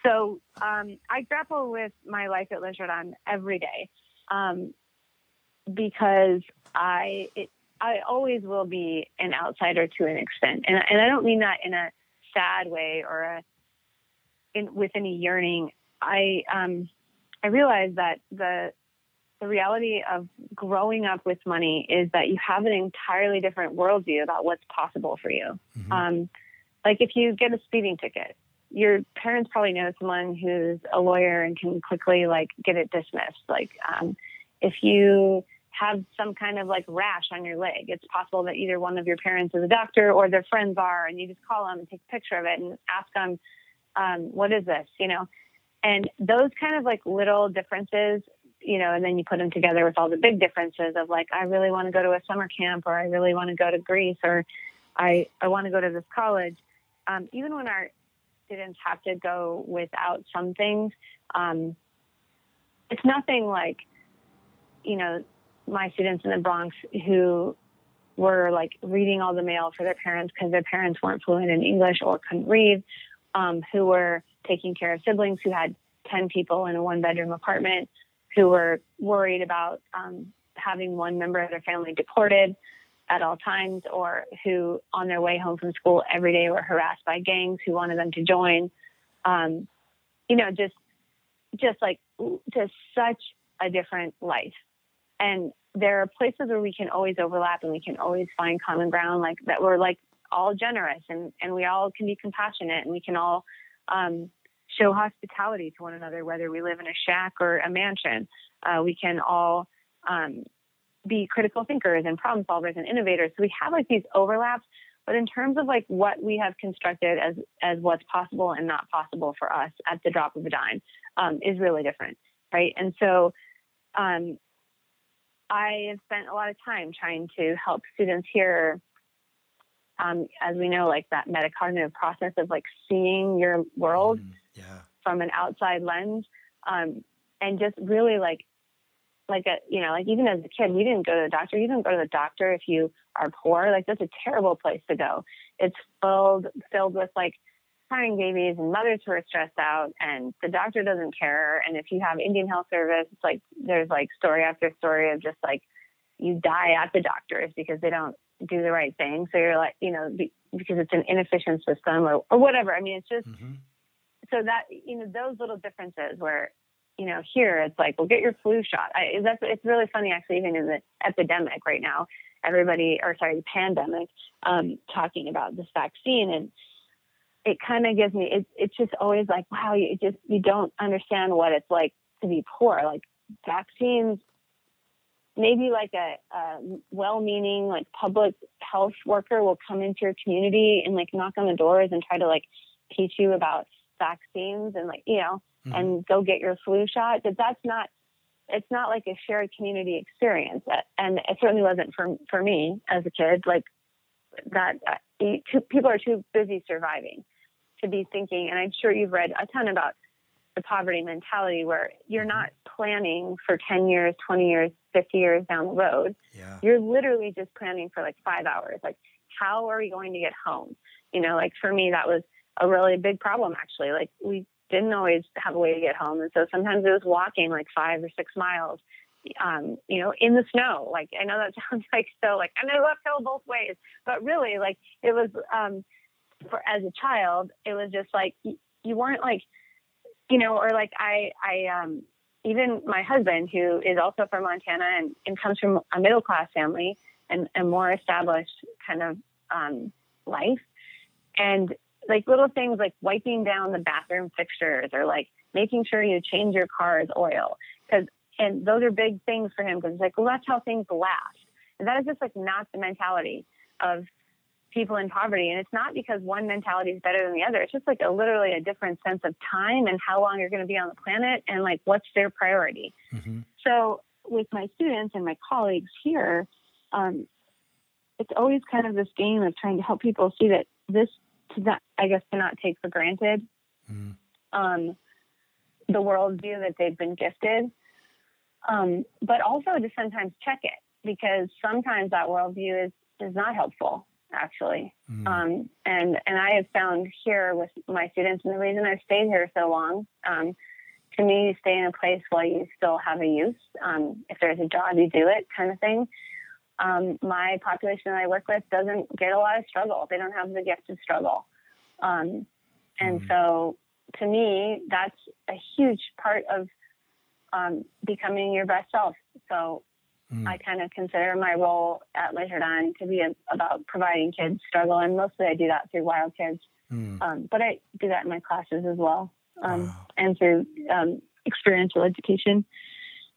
So um, I grapple with my life at Le Jardin every day um, because I it, I always will be an outsider to an extent, and and I don't mean that in a sad way or a in with any yearning. I um, I realize that the the reality of growing up with money is that you have an entirely different worldview about what's possible for you. Mm-hmm. Um, like if you get a speeding ticket, your parents probably know someone who's a lawyer and can quickly like get it dismissed. Like um, if you have some kind of like rash on your leg, it's possible that either one of your parents is a doctor or their friends are, and you just call them and take a picture of it and ask them, um, "What is this?" You know. And those kind of like little differences you know, and then you put them together with all the big differences of like, I really want to go to a summer camp or I really want to go to Greece or I, I want to go to this college. Um, even when our students have to go without some things, um, it's nothing like, you know, my students in the Bronx who were like reading all the mail for their parents because their parents weren't fluent in English or couldn't read, um, who were taking care of siblings who had 10 people in a one bedroom apartment, who were worried about um, having one member of their family deported at all times, or who on their way home from school every day were harassed by gangs who wanted them to join. Um, you know, just just like just such a different life. And there are places where we can always overlap and we can always find common ground, like that we're like all generous and, and we all can be compassionate and we can all um, show hospitality to one another, whether we live in a shack or a mansion. Uh, we can all um, be critical thinkers and problem solvers and innovators. So we have like these overlaps, but in terms of like what we have constructed as as what's possible and not possible for us at the drop of a dime um, is really different, right? And so um, I have spent a lot of time trying to help students here. Um, as we know, like that metacognitive process of like seeing your world mm, yeah. from an outside lens, um, and just really like, like a you know, like even as a kid, we didn't go to the doctor. You didn't go to the doctor if you are poor. Like that's a terrible place to go. It's filled filled with like crying babies and mothers who are stressed out and the doctor doesn't care. And if you have indian health service it's like there's like story after story of just like you die at the doctors because they don't do the right thing. So you're like you know because it's an inefficient system or, or whatever. I mean it's just mm-hmm. so that you know those little differences where you know here it's like well get your flu shot. I, that's it's really funny actually even in the epidemic right now everybody or sorry the pandemic um, talking about this vaccine and it kind of gives me it, it's just always like wow you just you don't understand what it's like to be poor. Like vaccines maybe like a, a well-meaning like public health worker will come into your community and like knock on the doors and try to like teach you about vaccines and like you know mm-hmm. and go get your flu shot. But that's not it's not like a shared community experience. And it certainly wasn't for for me as a kid. Like that uh, people are too busy surviving to be thinking, and I'm sure you've read a ton about the poverty mentality where you're not planning for 10 years, 20 years, 50 years down the road. Yeah. You're literally just planning for like five hours. Like, how are we going to get home? You know, like for me, that was a really big problem actually. Like, we didn't always have a way to get home. And so sometimes it was walking like five or six miles, um, you know, in the snow. Like, I know that sounds like so, like, and I left hill both ways, but really, like, it was, um, for as a child, it was just like you weren't like, you know, or like I, I, um, even my husband, who is also from Montana and, and comes from a middle class family and a more established kind of um, life, and like little things like wiping down the bathroom fixtures or like making sure you change your car's oil. Because and those are big things for him because it's like well that's how things last. And that is just like not the mentality of people in poverty. And it's not because one mentality is better than the other. It's just like a literally a different sense of time and how long you're going to be on the planet and like what's their priority. Mm-hmm. So with my students and my colleagues here, um, it's always kind of this game of trying to help people see that this, that I guess, cannot take for granted mm-hmm. um, the worldview that they've been gifted, um, but also to sometimes check it because sometimes that worldview is is not helpful actually. Mm. Um, and and I have found here with my students, and the reason I've stayed here so long, um, to me, you stay in a place while you still have a use. Um, if there's a job, you do it, kind of thing. Um, my population that I work with doesn't get a lot of struggle. They don't have the gift of struggle, um, and mm. so to me, that's a huge part of um, becoming your best self. So Mm. I kind of consider my role at Leisure to be a, about providing kids struggle, and mostly I do that through Wild Kids. Mm. Um, but I do that in my classes as well, um, wow. and through um, experiential education.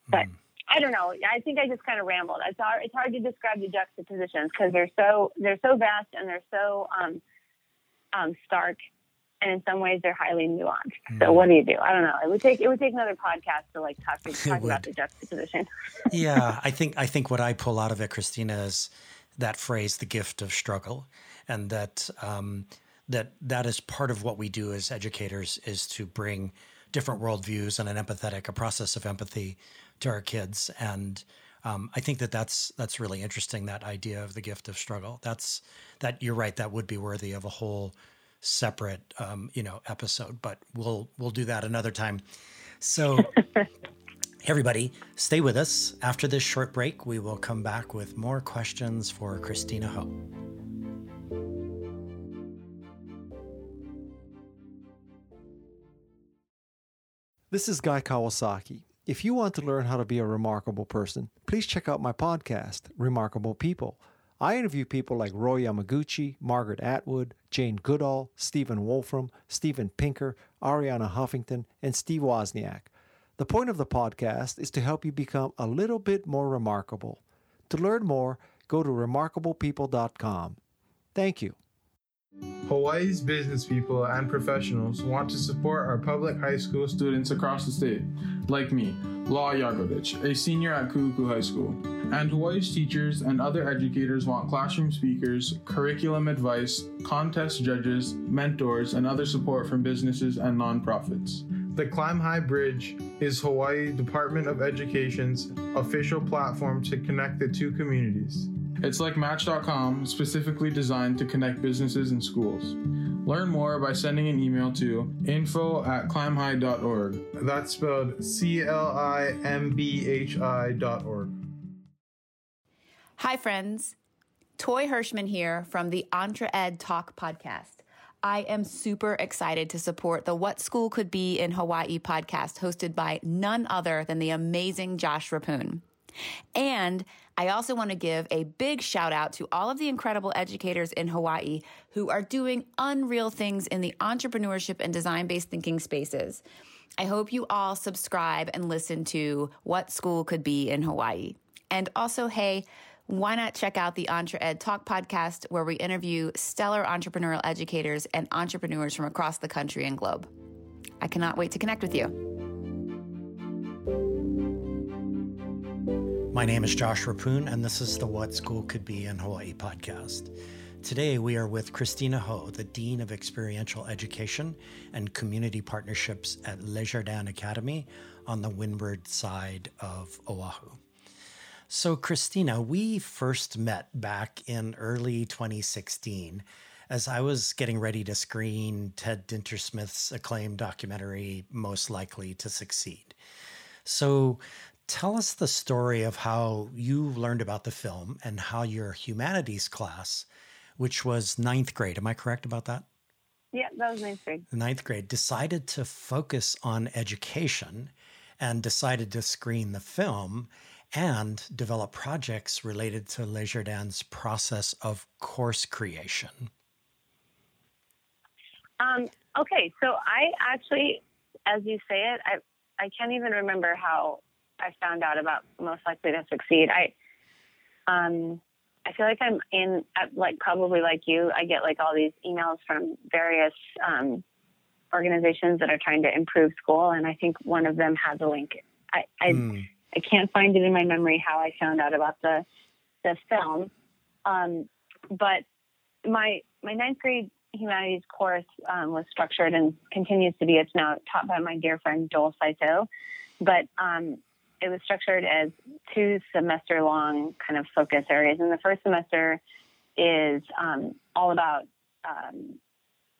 But mm. I don't know. I think I just kind of rambled. It's hard, it's hard to describe the juxtapositions because they're so they're so vast and they're so um, um, stark and in some ways they're highly nuanced. Mm. So what do you do? I don't know. It would take it would take another podcast to like talk, to, talk about the juxtaposition. yeah, I think I think what I pull out of it, Christina, is that phrase, "the gift of struggle," and that um, that that is part of what we do as educators is to bring different worldviews and an empathetic, a process of empathy to our kids. And um, I think that that's that's really interesting. That idea of the gift of struggle. That's that you're right. That would be worthy of a whole separate um, you know episode. But we'll we'll do that another time. So. Everybody, stay with us. After this short break, we will come back with more questions for Christina Hoe. This is Guy Kawasaki. If you want to learn how to be a remarkable person, please check out my podcast, Remarkable People. I interview people like Roy Yamaguchi, Margaret Atwood, Jane Goodall, Stephen Wolfram, Steven Pinker, Arianna Huffington, and Steve Wozniak. The point of the podcast is to help you become a little bit more remarkable. To learn more, go to remarkablepeople.com. Thank you. Hawaii's business people and professionals want to support our public high school students across the state, like me, Law Yagovich, a senior at Ku'uku High School. And Hawaii's teachers and other educators want classroom speakers, curriculum advice, contest judges, mentors, and other support from businesses and nonprofits. The Climb High Bridge is Hawaii Department of Education's official platform to connect the two communities. It's like Match.com, specifically designed to connect businesses and schools. Learn more by sending an email to info at climbhigh.org. That's spelled C L I M B H I dot org. Hi, friends. Toy Hirschman here from the Entre Ed Talk podcast. I am super excited to support the What School Could Be in Hawaii podcast hosted by none other than the amazing Josh Reppun. And I also want to give a big shout out to all of the incredible educators in Hawaii who are doing unreal things in the entrepreneurship and design based thinking spaces. I hope you all subscribe and listen to What School Could Be in Hawaii. And also, hey, why not check out the Entre Ed Talk podcast, where we interview stellar entrepreneurial educators and entrepreneurs from across the country and globe? I cannot wait to connect with you. My name is Josh Reppun, and this is the What School Could Be in Hawaii podcast. Today, we are with Christina Hoe, the Dean of Experiential Education and Community Partnerships at Jardin Academy on the windward side of Oahu. So, Christina, we first met back in early 2016 as I was getting ready to screen Ted Dintersmith's acclaimed documentary, Most Likely to Succeed. So, tell us the story of how you learned about the film and how your humanities class, which was ninth grade, am I correct about that? Yeah, that was ninth grade. Ninth grade decided to focus on education and decided to screen the film and develop projects related to Le Jardin's process of course creation. Um, okay, so I actually, as you say it, I I can't even remember how I found out about most likely to succeed. I um I feel like I'm in like probably like you. I get like all these emails from various um, organizations that are trying to improve school, and I think one of them has a link. I I, mm. I can't find it in my memory how I found out about the the film, um, but my my ninth grade humanities course um, was structured and continues to be. It's now taught by my dear friend Joel Saito, but um, it was structured as two semester long kind of focus areas. And the first semester is um, all about um,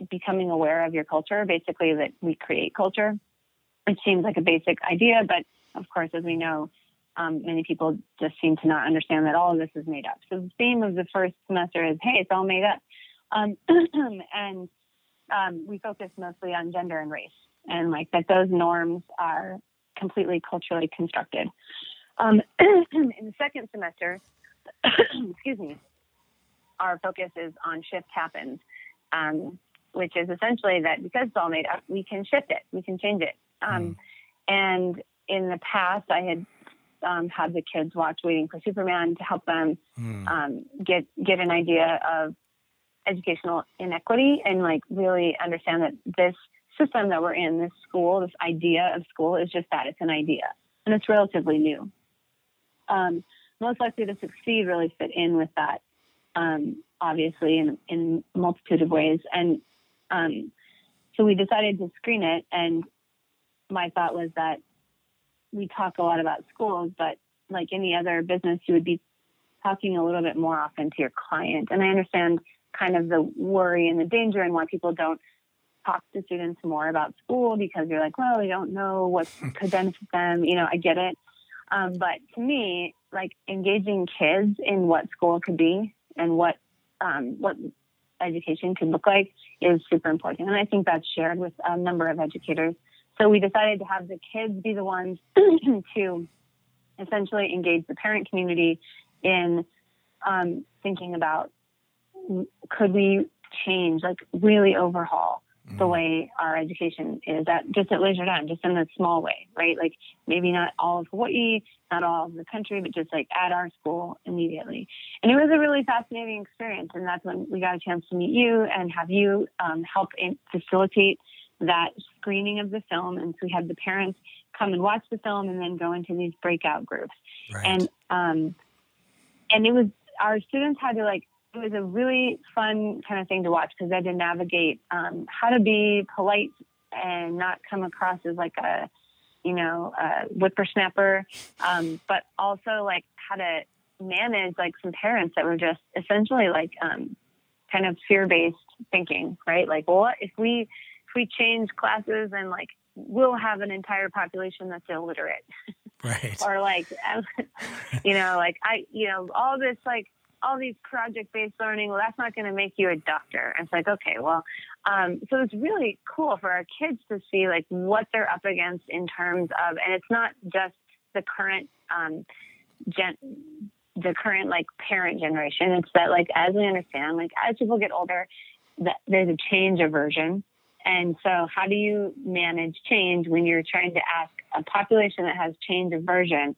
becoming aware of your culture, basically, that we create culture. It seems like a basic idea, but of course, as we know, um, many people just seem to not understand that all of this is made up. So the theme of the first semester is, hey, it's all made up. Um, and um, we focus mostly on gender and race and like that those norms are completely culturally constructed. Um, in the second semester, excuse me, our focus is on shift happens, um, which is essentially that because it's all made up, we can shift it, we can change it. Um, mm. And in the past, I had um, had the kids watch Waiting for Superman to help them mm. um, get get an idea of educational inequity and like really understand that this system that we're in, this school, this idea of school is just that it's an idea and it's relatively new. Um, most likely to succeed really fit in with that, um, obviously, in, in a multitude of ways. And um, so we decided to screen it. And my thought was that we talk a lot about schools, but like any other business, you would be talking a little bit more often to your client. And I understand kind of the worry and the danger and why people don't talk to students more about school because you're like, well, we don't know what could benefit them. You know, I get it. Um, but to me, like engaging kids in what school could be and what um, what education could look like is super important. And I think that's shared with a number of educators. So we decided to have the kids be the ones to essentially engage the parent community in um, thinking about could we change, like really overhaul the mm. way our education is at just at Le Jardin, just in a small way, right? Like maybe not all of Hawaii, not all of the country, but just like at our school immediately. And it was a really fascinating experience. And that's when we got a chance to meet you and have you um, help in, facilitate that screening of the film. And so we had the parents come and watch the film and then go into these breakout groups. Right. And um, and it was our students had to like it was a really fun kind of thing to watch because I had to navigate um, how to be polite and not come across as like a, you know, a whippersnapper, um, but also like how to manage like some parents that were just essentially like um, kind of fear-based thinking, right? Like, well, if we if we change classes and like we'll have an entire population that's illiterate, right? or like, you know, like I, you know, all this like all these project based learning, well, that's not going to make you a doctor. And it's like, okay, well, um, so it's really cool for our kids to see like what they're up against in terms of, and it's not just the current, um, gen, the current like parent generation. It's that like, as we understand, like as people get older, that there's a change aversion. And so how do you manage change when you're trying to ask a population that has change aversion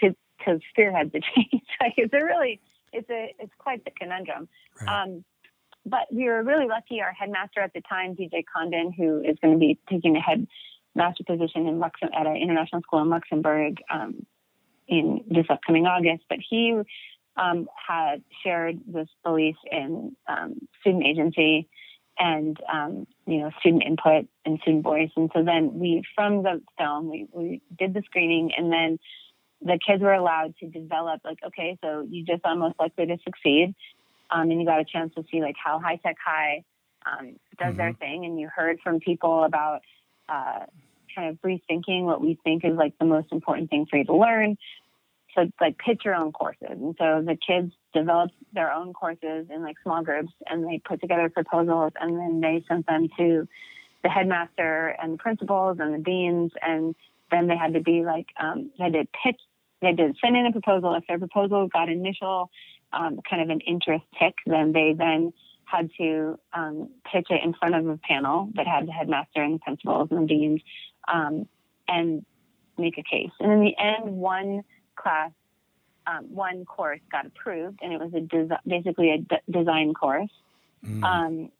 to, to spearhead the change? like it's a really, it's a it's quite the conundrum. Right. Um, but we were really lucky. Our headmaster at the time, DJ Condon, who is going to be taking a headmaster position in Luxem- at an international school in Luxembourg um, in this upcoming August, but he um, had shared this belief in um, student agency and um, you know student input and student voice. And so then we, from the film, we, we did the screening, and then the kids were allowed to develop like okay so you just are most likely to succeed um, and you got a chance to see like how high tech high um, does mm-hmm. their thing and you heard from people about uh, kind of rethinking what we think is like the most important thing for you to learn so like pitch your own courses and so the kids developed their own courses in like small groups and they put together proposals and then they sent them to the headmaster and the principals and the deans and then they had to be like um, they had to pitch they did send in a proposal. If their proposal got initial um, kind of an interest tick, then they then had to um, pitch it in front of a panel that had the headmaster and the principals and the deans um, and make a case. And in the end, one class, um, one course got approved, and it was a desi- basically a d- design course. Mm. Um,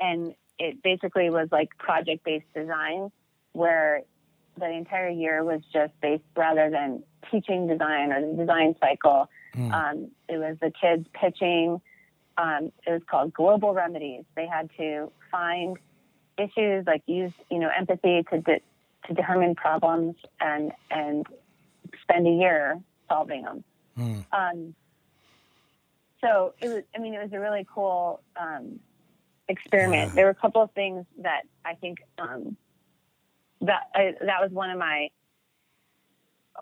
and it basically was like project based design where the entire year was just based rather than teaching design or the design cycle. Mm. Um, it was the kids pitching. Um, it was called Global Remedies. They had to find issues, like use you know empathy to de- to determine problems and and spend a year solving them. Mm. Um, so it was. I mean, it was a really cool um, experiment. Yeah. There were a couple of things that I think um, that I, that was one of my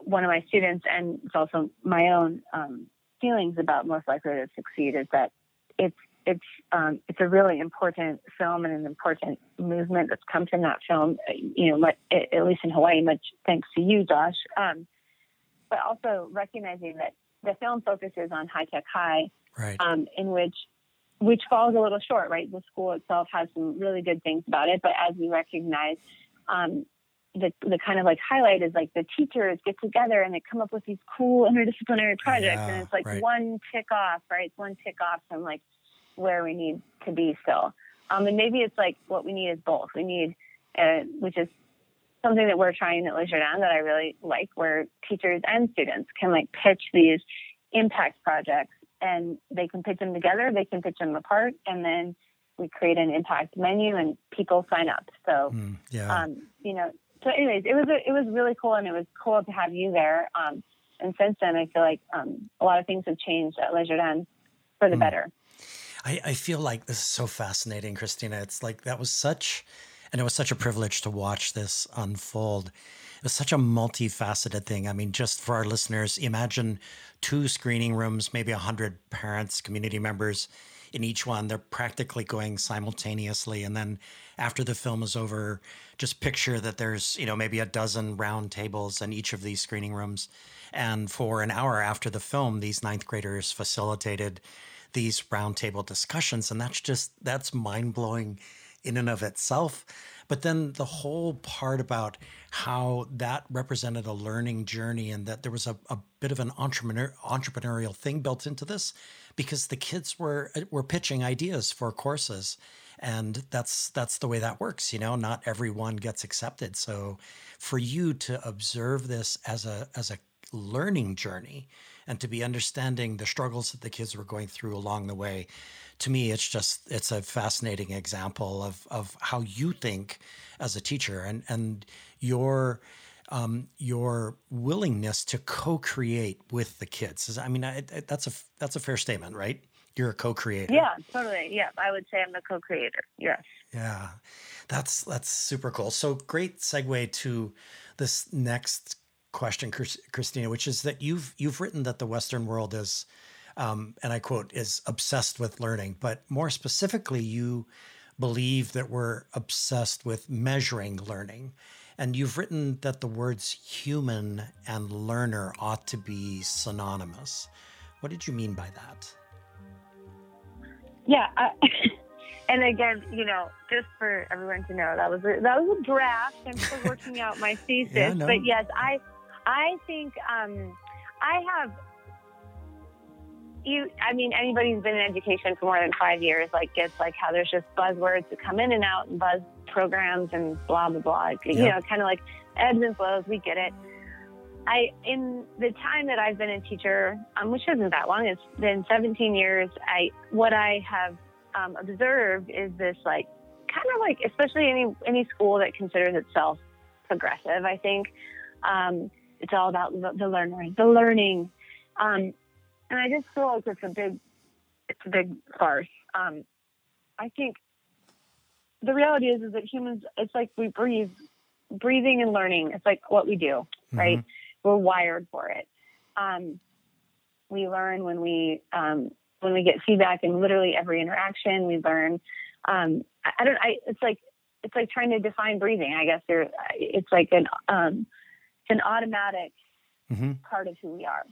one of my students, and it's also my own um, feelings about most likely to succeed is that it's it's um, it's a really important film and an important movement that's come from that film. You know, at least in Hawaii, much thanks to you, Josh. Um, but also recognizing that the film focuses on high tech high, right. um, in which which falls a little short. Right, the school itself has some really good things about it, but as we recognize, um, the the kind of like highlight is like the teachers get together and they come up with these cool interdisciplinary projects yeah, and it's like right. one tick off, right? It's one tick off from like where we need to be still. Um, and maybe it's like what we need is both. We need, uh, which is something that we're trying at Downe that I really like, where teachers and students can like pitch these impact projects and they can pitch them together, they can pitch them apart, and then we create an impact menu and people sign up. So, mm, yeah. um, you know, so anyways, it was a, it was really cool, and it was cool to have you there. Um, and since then, I feel like um, a lot of things have changed at Le Jardin for the mm. better. I, I feel like this is so fascinating, Christina. It's like that was such, and it was such a privilege to watch this unfold. It was such a multifaceted thing. I mean, just for our listeners, imagine two screening rooms, maybe 100 parents, community members in each one. They're practically going simultaneously. And then after the film is over, just picture that there's, you know, maybe a dozen round tables in each of these screening rooms. And for an hour after the film, these ninth graders facilitated these roundtable discussions. And that's just, that's mind blowing in and of itself. But then the whole part about how that represented a learning journey and that there was a, a bit of an entrepreneur, entrepreneurial thing built into this because the kids were were pitching ideas for courses and that's that's the way that works you know? Not everyone gets accepted. So for you to observe this as a as a learning journey and to be understanding the struggles that the kids were going through along the way to me it's just it's a fascinating example of of how you think as a teacher. And and your um, your willingness to co-create with the kids. I mean, I, I, that's a that's a fair statement, right? You're a co-creator. Yeah, totally. Yeah, I would say I'm the co-creator. Yes. Yeah, that's that's super cool. So great segue to this next question, Christina, which is that you've you've written that the Western world is, um, and I quote, is obsessed with learning, but more specifically, you believe that we're obsessed with measuring learning. And you've written that the words human and learner ought to be synonymous. What did you mean by that? Yeah, I, and again, you know, just for everyone to know, that was a, that was a draft. I'm still working out my thesis, yeah, no. but yes, I I think um, I have you I mean anybody who's been in education for more than five years like gets like how there's just buzzwords that come in and out and buzz programs and blah blah blah. You know, kind of like ebbs and flows. We get it. I in the time that I've been a teacher, um, which isn't that long, it's been 17 years. I what I have um, observed is this like kind of like especially any any school that considers itself progressive. I think um, it's all about the, the learner, the learning, um, and I just feel like it's a big it's a big farce. Um, I think the reality is is that humans it's like we breathe breathing and learning it's like what we do right mm-hmm. we're wired for it um, we learn when we um, when we get feedback in literally every interaction we learn um, I, I, don't I it's like it's like trying to define breathing I guess there it's like an um, an automatic mm-hmm. part of who we are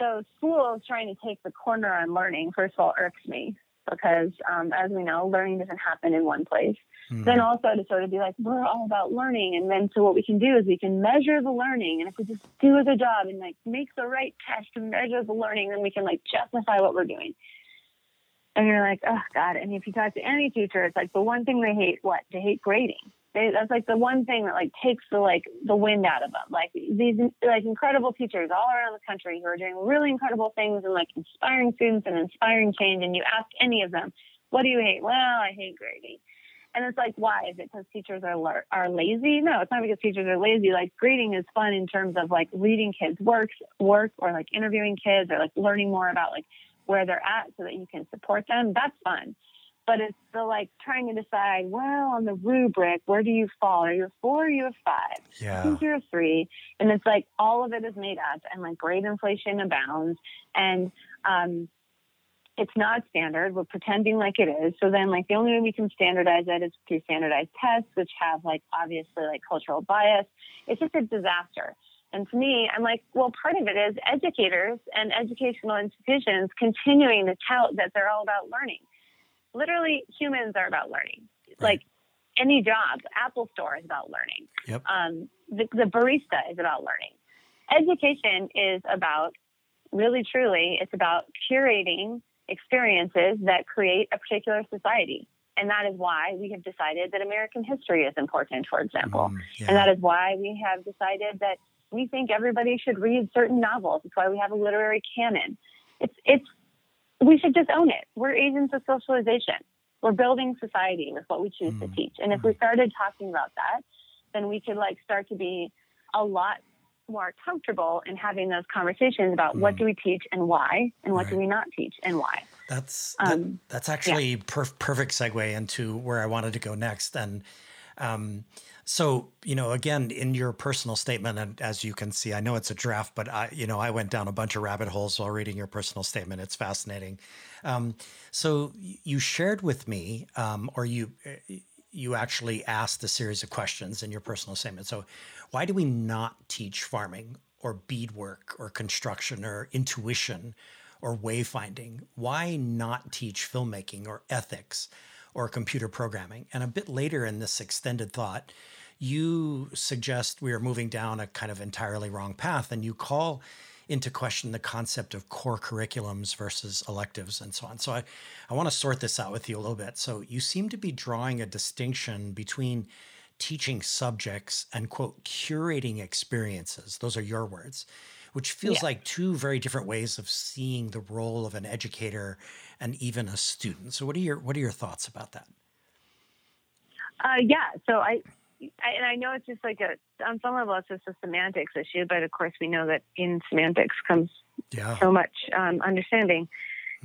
so school is trying to take the corner on learning first of all irks me because, um, as we know, learning doesn't happen in one place. Mm-hmm. Then also to sort of be like, we're all about learning. And then so what we can do is we can measure the learning. And if we just do a good job and like make the right test to measure the learning, then we can like justify what we're doing. And you're like, oh God. And if you talk to any teacher, it's like the one thing they hate, what? They hate grading. They, that's like the one thing that like takes the like the wind out of them. Like these like incredible teachers all around the country who are doing really incredible things and like inspiring students and inspiring change. And you ask any of them, "What do you hate?" Well, I hate grading. And it's like, why? Is it because teachers are are lazy? No, it's not because teachers are lazy. Like grading is fun in terms of like reading kids' works, work, or like interviewing kids, or like learning more about like where they're at so that you can support them. That's fun but it's the like trying to decide, well, on the rubric, where do you fall? Are you a four or are you a five? Yeah. I think you're a three. And it's like all of it is made up and like grade inflation abounds. And um, it's not standard. We're pretending like it is. So then like the only way we can standardize it is through standardized tests, which have like obviously like cultural bias. It's just a disaster. And to me, I'm like, well, part of it is educators and educational institutions continuing to tout that they're all about learning literally humans are about learning. Right. Like any job, Apple Store is about learning. Yep. Um, the, the barista is about learning. Education is about really, truly, it's about curating experiences that create a particular society. And that is why we have decided that American history is important, for example. Mm, yeah. And that is why we have decided that we think everybody should read certain novels. It's why we have a literary canon. It's, it's we should just own it. We're agents of socialization. We're building society with what we choose mm. to teach. And if we started talking about that, then we could like start to be a lot more comfortable in having those conversations about mm. what do we teach and why, and what right. do we not teach and why. That's that, um, that's actually yeah. per- perfect segue into where I wanted to go next. And um, so, you know, again, in your personal statement, and as you can see, I know it's a draft, but I, you know, I went down a bunch of rabbit holes while reading your personal statement. It's fascinating. Um, so you shared with me, um, or you you actually asked a series of questions in your personal statement. So, why do we not teach farming or beadwork or construction or intuition or wayfinding? Why not teach filmmaking or ethics or computer programming? And a bit later in this extended thought, you suggest we are moving down a kind of entirely wrong path and you call into question the concept of core curriculums versus electives and so on. So I, I want to sort this out with you a little bit. So you seem to be drawing a distinction between teaching subjects and quote curating experiences. Those are your words which feels yeah. like two very different ways of seeing the role of an educator and even a student. So, what are your what are your thoughts about that? Uh, yeah, so I, I, and I know it's just like a on some level it's just a semantics issue, but of course we know that in semantics comes yeah. so much um, understanding.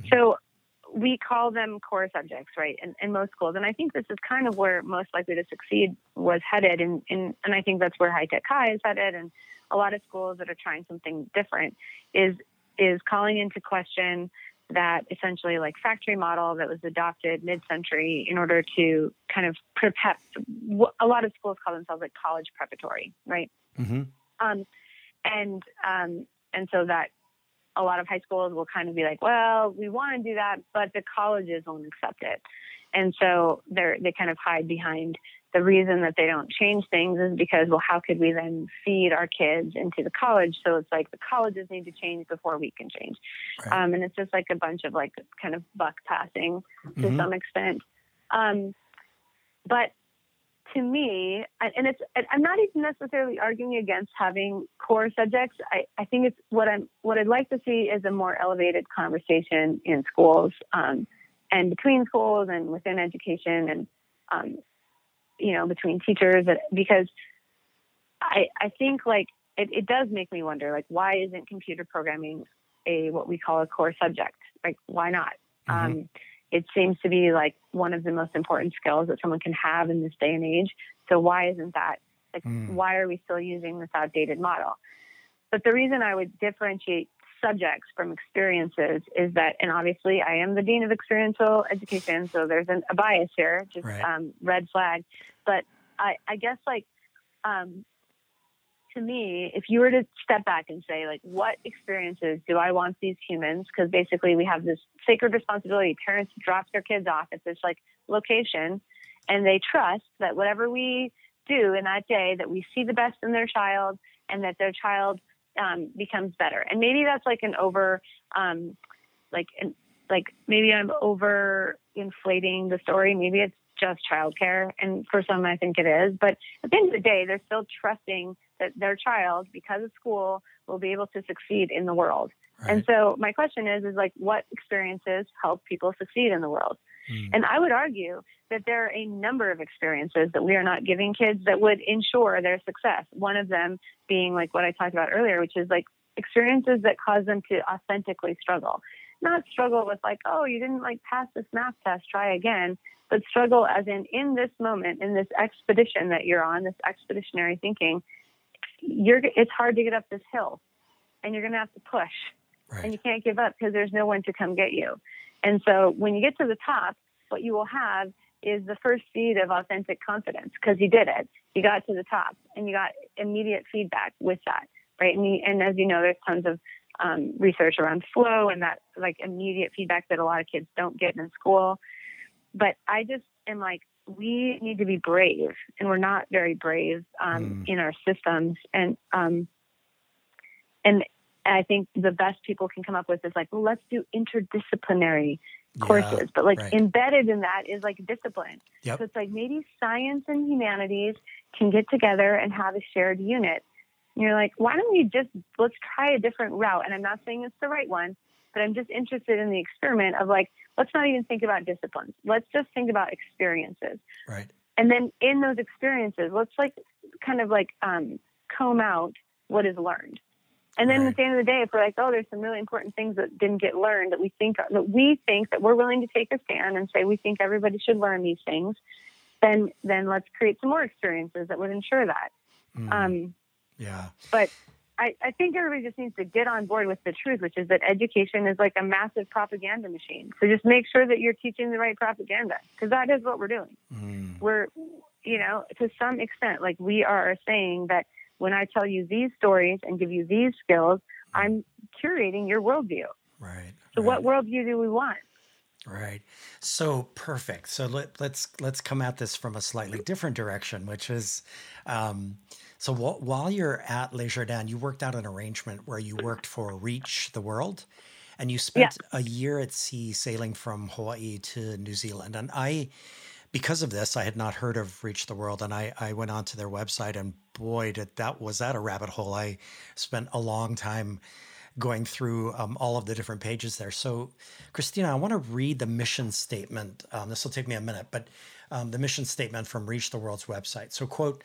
Mm-hmm. So we call them core subjects, right? In, in most schools, and I think this is kind of where most likely to succeed was headed, and and, and I think that's where high tech high is headed, and a lot of schools that are trying something different is is calling into question that essentially like factory model that was adopted mid-century in order to kind of prep a lot of schools call themselves like college preparatory right mm-hmm. um, and um, and so that a lot of high schools will kind of be like well we want to do that but the colleges won't accept it and so they're they kind of hide behind the reason that they don't change things is because, well, how could we then feed our kids into the college? So it's like the colleges need to change before we can change. Right. Um, and it's just like a bunch of like kind of buck passing to mm-hmm. some extent. Um, but to me, and it's, I'm not even necessarily arguing against having core subjects. I, I think it's what I'm, what I'd like to see is a more elevated conversation in schools, um, and between schools and within education and, um, you know, between teachers because I, I think like it, it does make me wonder, like, why isn't computer programming a, what we call a core subject? Like, why not? Mm-hmm. Um, it seems to be like one of the most important skills that someone can have in this day and age. So why isn't that? Like, mm. why are we still using this outdated model? But the reason I would differentiate subjects from experiences is that, and obviously I am the dean of experiential education, so there's an, a bias here, just right. um, red flag. But I, I guess like um, to me, if you were to step back and say like, what experiences do I want these humans? Because basically we have this sacred responsibility. Parents drop their kids off at this like location, and they trust that whatever we do in that day, that we see the best in their child, and that their child um, becomes better. And maybe that's like an over, um, like, an, like maybe I'm over inflating the story. Maybe it's just childcare, and for some, I think it is. But at the end of the day, they're still trusting that their child, because of school, will be able to succeed in the world. Right. And so my question is, is like, what experiences help people succeed in the world? Mm. And I would argue that there are a number of experiences that we are not giving kids that would ensure their success. One of them being like what I talked about earlier, which is like experiences that cause them to authentically struggle. Not struggle with like, oh, you didn't like pass this math test, try again, but struggle as in in this moment, in this expedition that you're on, this expeditionary thinking, you're it's hard to get up this hill and you're going to have to push right. and you can't give up because there's no one to come get you. And so when you get to the top, what you will have is the first seed of authentic confidence because you did it. You got to the top and you got immediate feedback with that, right? And, you, and as you know, there's tons of um, research around flow and that like immediate feedback that a lot of kids don't get in school. But I just am like, we need to be brave, and we're not very brave um, mm. in our systems. And um, and I think the best people can come up with is like, well, let's do interdisciplinary courses, yeah, but like right. embedded in that is like discipline. Yep. So it's like maybe science and humanities can get together and have a shared unit. And you're like, why don't we just let's try a different route? And I'm not saying it's the right one, but I'm just interested in the experiment of like, let's not even think about disciplines. Let's just think about experiences. Right. And then in those experiences, let's like kind of like um, comb out what is learned. And then Right. at the end of the day, if we're like, oh, there's some really important things that didn't get learned that we think that we think that we're willing to take a stand and say we think everybody should learn these things, then then let's create some more experiences that would ensure that. Mm, Um, yeah. but I, I think everybody just needs to get on board with the truth, which is that education is like a massive propaganda machine. So just make sure that you're teaching the right propaganda because that is what we're doing. Mm, We're, you know, to some extent, like we are saying that when I tell you these stories and give you these skills, I'm curating your worldview. right. So right. what worldview do we want? Right. So perfect. So let, let's let's come at this from a slightly different direction, which is, um, so wh- while you're at Le Jardin, you worked out an arrangement where you worked for Reach the World, and you spent a year at sea sailing from Hawaii to New Zealand. And I, because of this, I had not heard of Reach the World, and I I went onto their website, and boy, did that was that a rabbit hole. I spent a long time going through um, all of the different pages there. So, Christina, I want to read the mission statement. Um, this will take me a minute, but um, the mission statement from Reach the World's website. So, quote,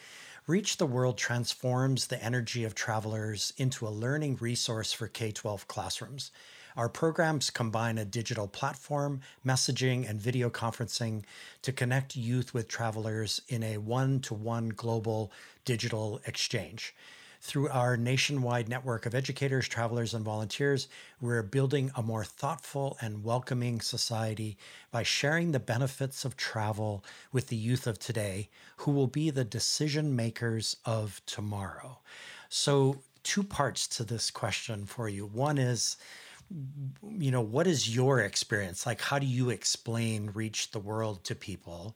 Reach the World transforms the energy of travelers into a learning resource for K 12 classrooms. Our programs combine a digital platform, messaging, and video conferencing to connect youth with travelers in a one to one global digital exchange. Through our nationwide network of educators, travelers, and volunteers, we're building a more thoughtful and welcoming society by sharing the benefits of travel with the youth of today, who will be the decision makers of tomorrow. So, two parts to this question for you. One is, you know, what is your experience? Like, how do you explain Reach the World to people?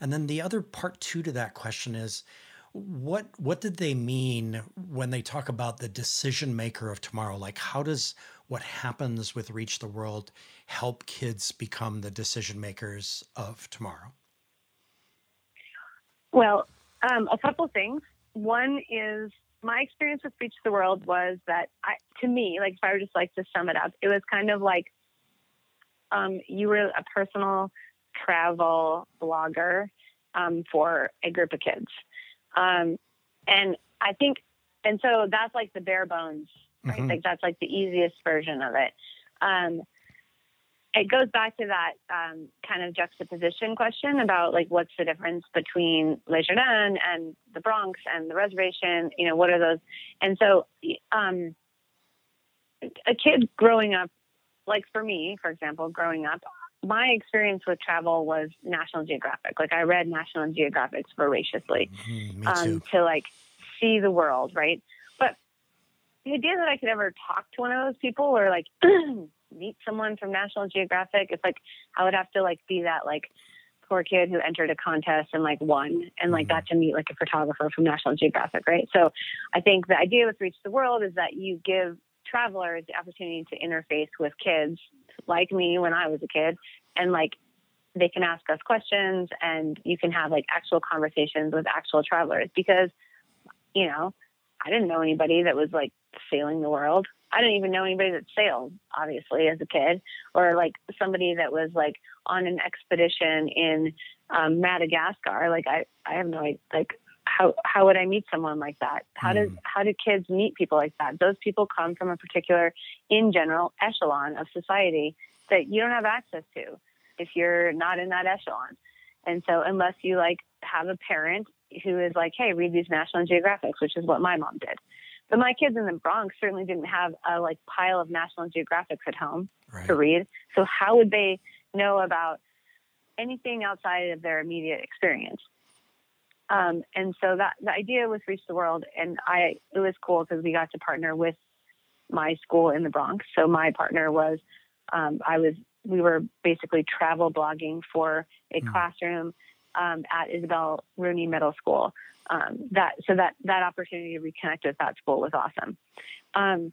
And then the other part two to that question is, what what did they mean when they talk about the decision maker of tomorrow like how does what happens with reach the world help kids become the decision makers of tomorrow Well, um, a couple things. One is my experience with Reach the World was that I, to me, like if I were just like to sum it up, it was kind of like um, you were a personal travel blogger um, for a group of kids, um, and I think, and so that's like the bare bones, right? Mhm. Like that's like the easiest version of it. It goes back to that um, kind of juxtaposition question about like what's the difference between Le Jardin and the Bronx and the reservation. You know, what are those? And so, um, a kid growing up, like for me, for example, growing up, my experience with travel was National Geographic. Like I read National Geographics voraciously Mhm, um, to like see the world, right? But the idea that I could ever talk to one of those people or like meet someone from National Geographic, it's like I would have to like be that like poor kid who entered a contest and like won and like Mhm. got to meet like a photographer from National Geographic, right? So I think the idea with Reach the World is that you give travelers the opportunity to interface with kids like me when I was a kid and like they can ask us questions and you can have like actual conversations with actual travelers because you know i didn't know anybody that was like sailing the world i didn't even know anybody that sailed obviously as a kid or like somebody that was like on an expedition in um, madagascar like i i have no idea like how how would i meet someone like that how does Mm. how do kids meet people like that those people come from a particular in general echelon of society that you don't have access to if you're not in that echelon. And so unless you like have a parent who is like, hey, read these National Geographics, which is what my mom did. But my kids in the Bronx certainly didn't have a like pile of National Geographics at home right to read. So how would they know about anything outside of their immediate experience? Um, and so that the idea was reach the world, and I it was cool because we got to partner with my school in the Bronx. So my partner was um, I was we were basically travel blogging for a Hmm. classroom um, at Isabel Rooney Middle School. Um, that so that that opportunity to reconnect with that school was awesome. Um,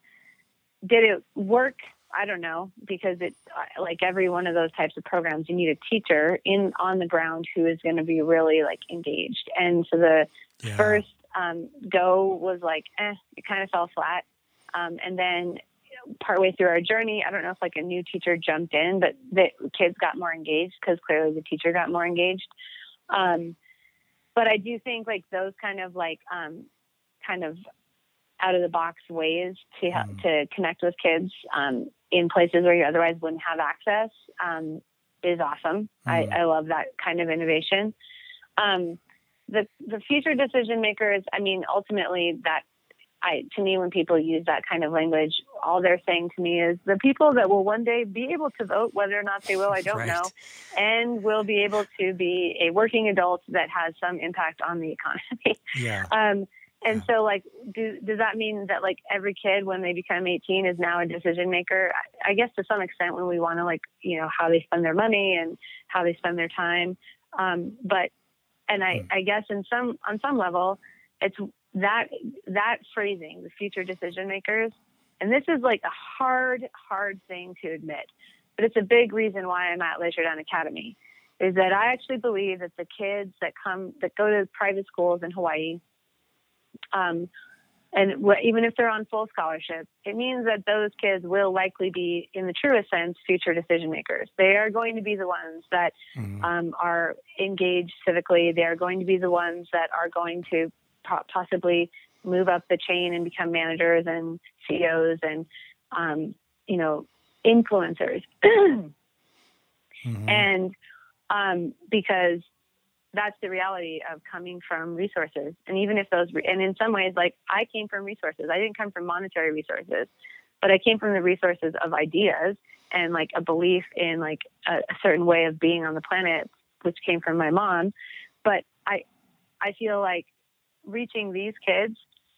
did it work? I don't know because it like every one of those types of programs, you need a teacher in on the ground who is going to be really like engaged. And so the yeah. first um, go was like, eh, it kind of fell flat. Um, and then partway through our journey, I don't know if like a new teacher jumped in, but the kids got more engaged because clearly the teacher got more engaged. Um, but I do think like those kind of like um, kind of out of the box ways to Mm. to connect with kids um, in places where you otherwise wouldn't have access um, is awesome. I, Mm. I love that kind of innovation. Um, the the future decision makers. I mean, ultimately, that I to me when people use that kind of language, all they're saying to me is the people that will one day be able to vote, whether or not they will, I don't Right. know, and will be able to be a working adult that has some impact on the economy. Yeah. Um, and Yeah. so, like, do, does that mean that like every kid when they become 18 is now a decision maker? I, I guess to some extent, when we want to like, you know, how they spend their money and how they spend their time. Um, but, and I, Hmm. I guess in some on some level, it's that that phrasing, the future decision makers, and this is like a hard, hard thing to admit, but it's a big reason why I'm at Le Jardin Academy. Is that I actually believe that the kids that come that go to private schools in Hawaii um, and wh- even if they're on full scholarship, it means that those kids will likely be, in the truest sense, future decision makers. They are going to be the ones that Mhm. um, are engaged civically. They are going to be the ones that are going to possibly move up the chain and become managers and CEOs and, um, you know, influencers. Mhm. and um, because that's the reality of coming from resources and even if those and in some ways like i came from resources i didn't come from monetary resources but i came from the resources of ideas and like a belief in like a, a certain way of being on the planet which came from my mom but i i feel like reaching these kids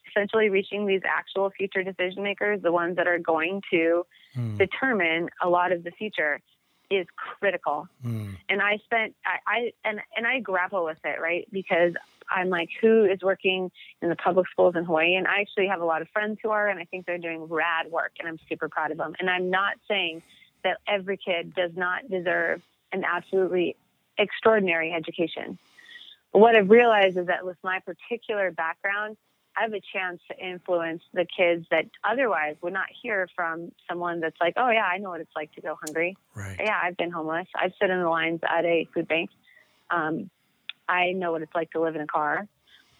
essentially reaching these actual future decision makers the ones that are going to Mm. determine a lot of the future is critical. Mm. and I spent I, I and and I grapple with it right? Because I'm like who is working in the public schools in Hawaii? And I actually have a lot of friends who are and I think they're doing rad work and I'm super proud of them. And I'm not saying that every kid does not deserve an absolutely extraordinary education what I've realized is that with my particular background I have a chance to influence the kids that otherwise would not hear from someone that's like oh yeah I know what it's like to go hungry Right. yeah, I've been homeless. I've stood in the lines at a food bank. Um, I know what it's like to live in a car,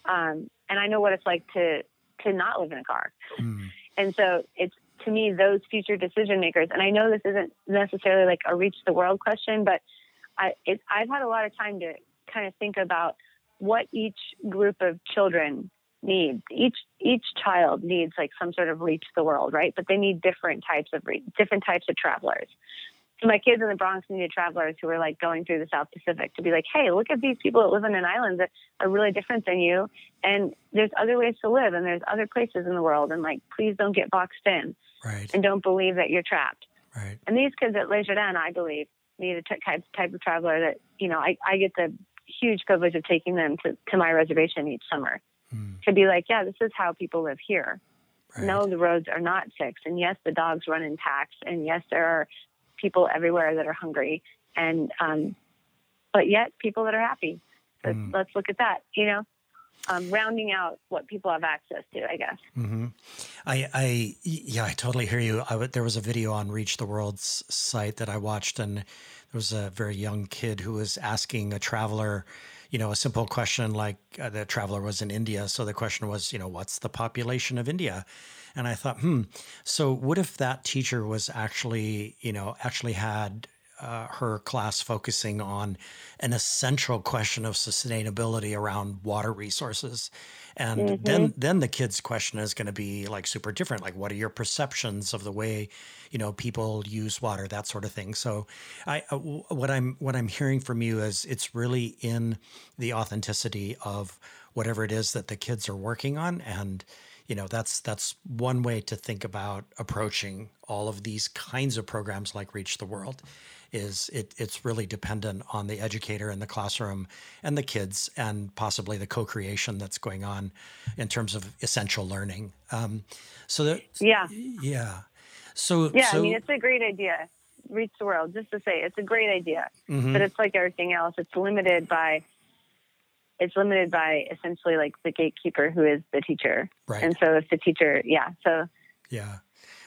um, and I know what it's like to to not live in a car. Mm. And so it's to me those future decision makers. And I know this isn't necessarily like a reach the world question, but I it, I've had a lot of time to kind of think about what each group of children needs. Each each child needs like some sort of reach the world, right? But they need different types of re- different types of travelers. So my kids in the Bronx needed travelers who were like going through the South Pacific to be like, hey, look at these people that live in an island that are really different than you, and there's other ways to live, and there's other places in the world, and like, please don't get boxed in, Right. and don't believe that you're trapped. Right. And these kids at Le Jardin, I believe, need a t- type type of traveler that you know I, I get the huge privilege of taking them to, to my reservation each summer Mm. to be like, yeah, this is how people live here. Right. No, the roads are not fixed. And yes, the dogs run in packs. And yes, there are people everywhere that are hungry. And, um, but yet people that are happy. So Mm. let's look at that, you know, um, rounding out what people have access to, I guess. hmm I, I, yeah, I totally hear you. I w- there was a video on Reach the World's site that I watched, and there was a very young kid who was asking a traveler, you know, a simple question like uh, the traveler was in India. So the question was, you know, what's the population of India? And I thought, hmm, so what if that teacher was actually, you know, actually had uh, her class focusing on an essential question of sustainability around water resources. And then then the kids question is going to be like super different like what are your perceptions of the way you know people use water that sort of thing. So I uh, what I'm what I'm hearing from you is it's really in the authenticity of whatever it is that the kids are working on and you know that's that's one way to think about approaching all of these kinds of programs like reach the world is it, it's really dependent on the educator in the classroom and the kids and possibly the co-creation that's going on in terms of essential learning um, so that Yeah. yeah so Yeah. so, I mean, it's a great idea. Reach the world, just to say, it's a great idea. mhm, but it's like everything else it's limited by it's limited by essentially like the gatekeeper who is the teacher right and so if the teacher yeah so yeah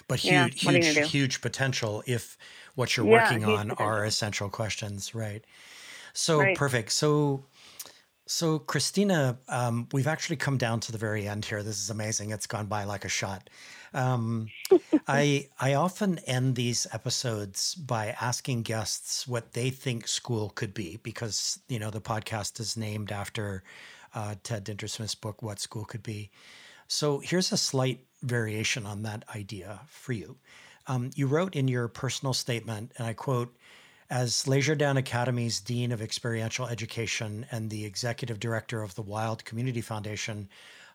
but huge you huge huge potential if what you're Yeah, working on potential. are essential questions right so Right. perfect so So, Christina, um, we've actually come down to the very end here. This is amazing. It's gone by like a shot. Um, I I often end these episodes by asking guests what they think school could be, because you know the podcast is named after uh, Ted Dintersmith's book, "What School Could Be." So here's a slight variation on that idea for you. Um, you wrote in your personal statement, and I quote as Le Jardin Academy's Dean of Experiential Education and the Executive Director of the Wild Community Foundation,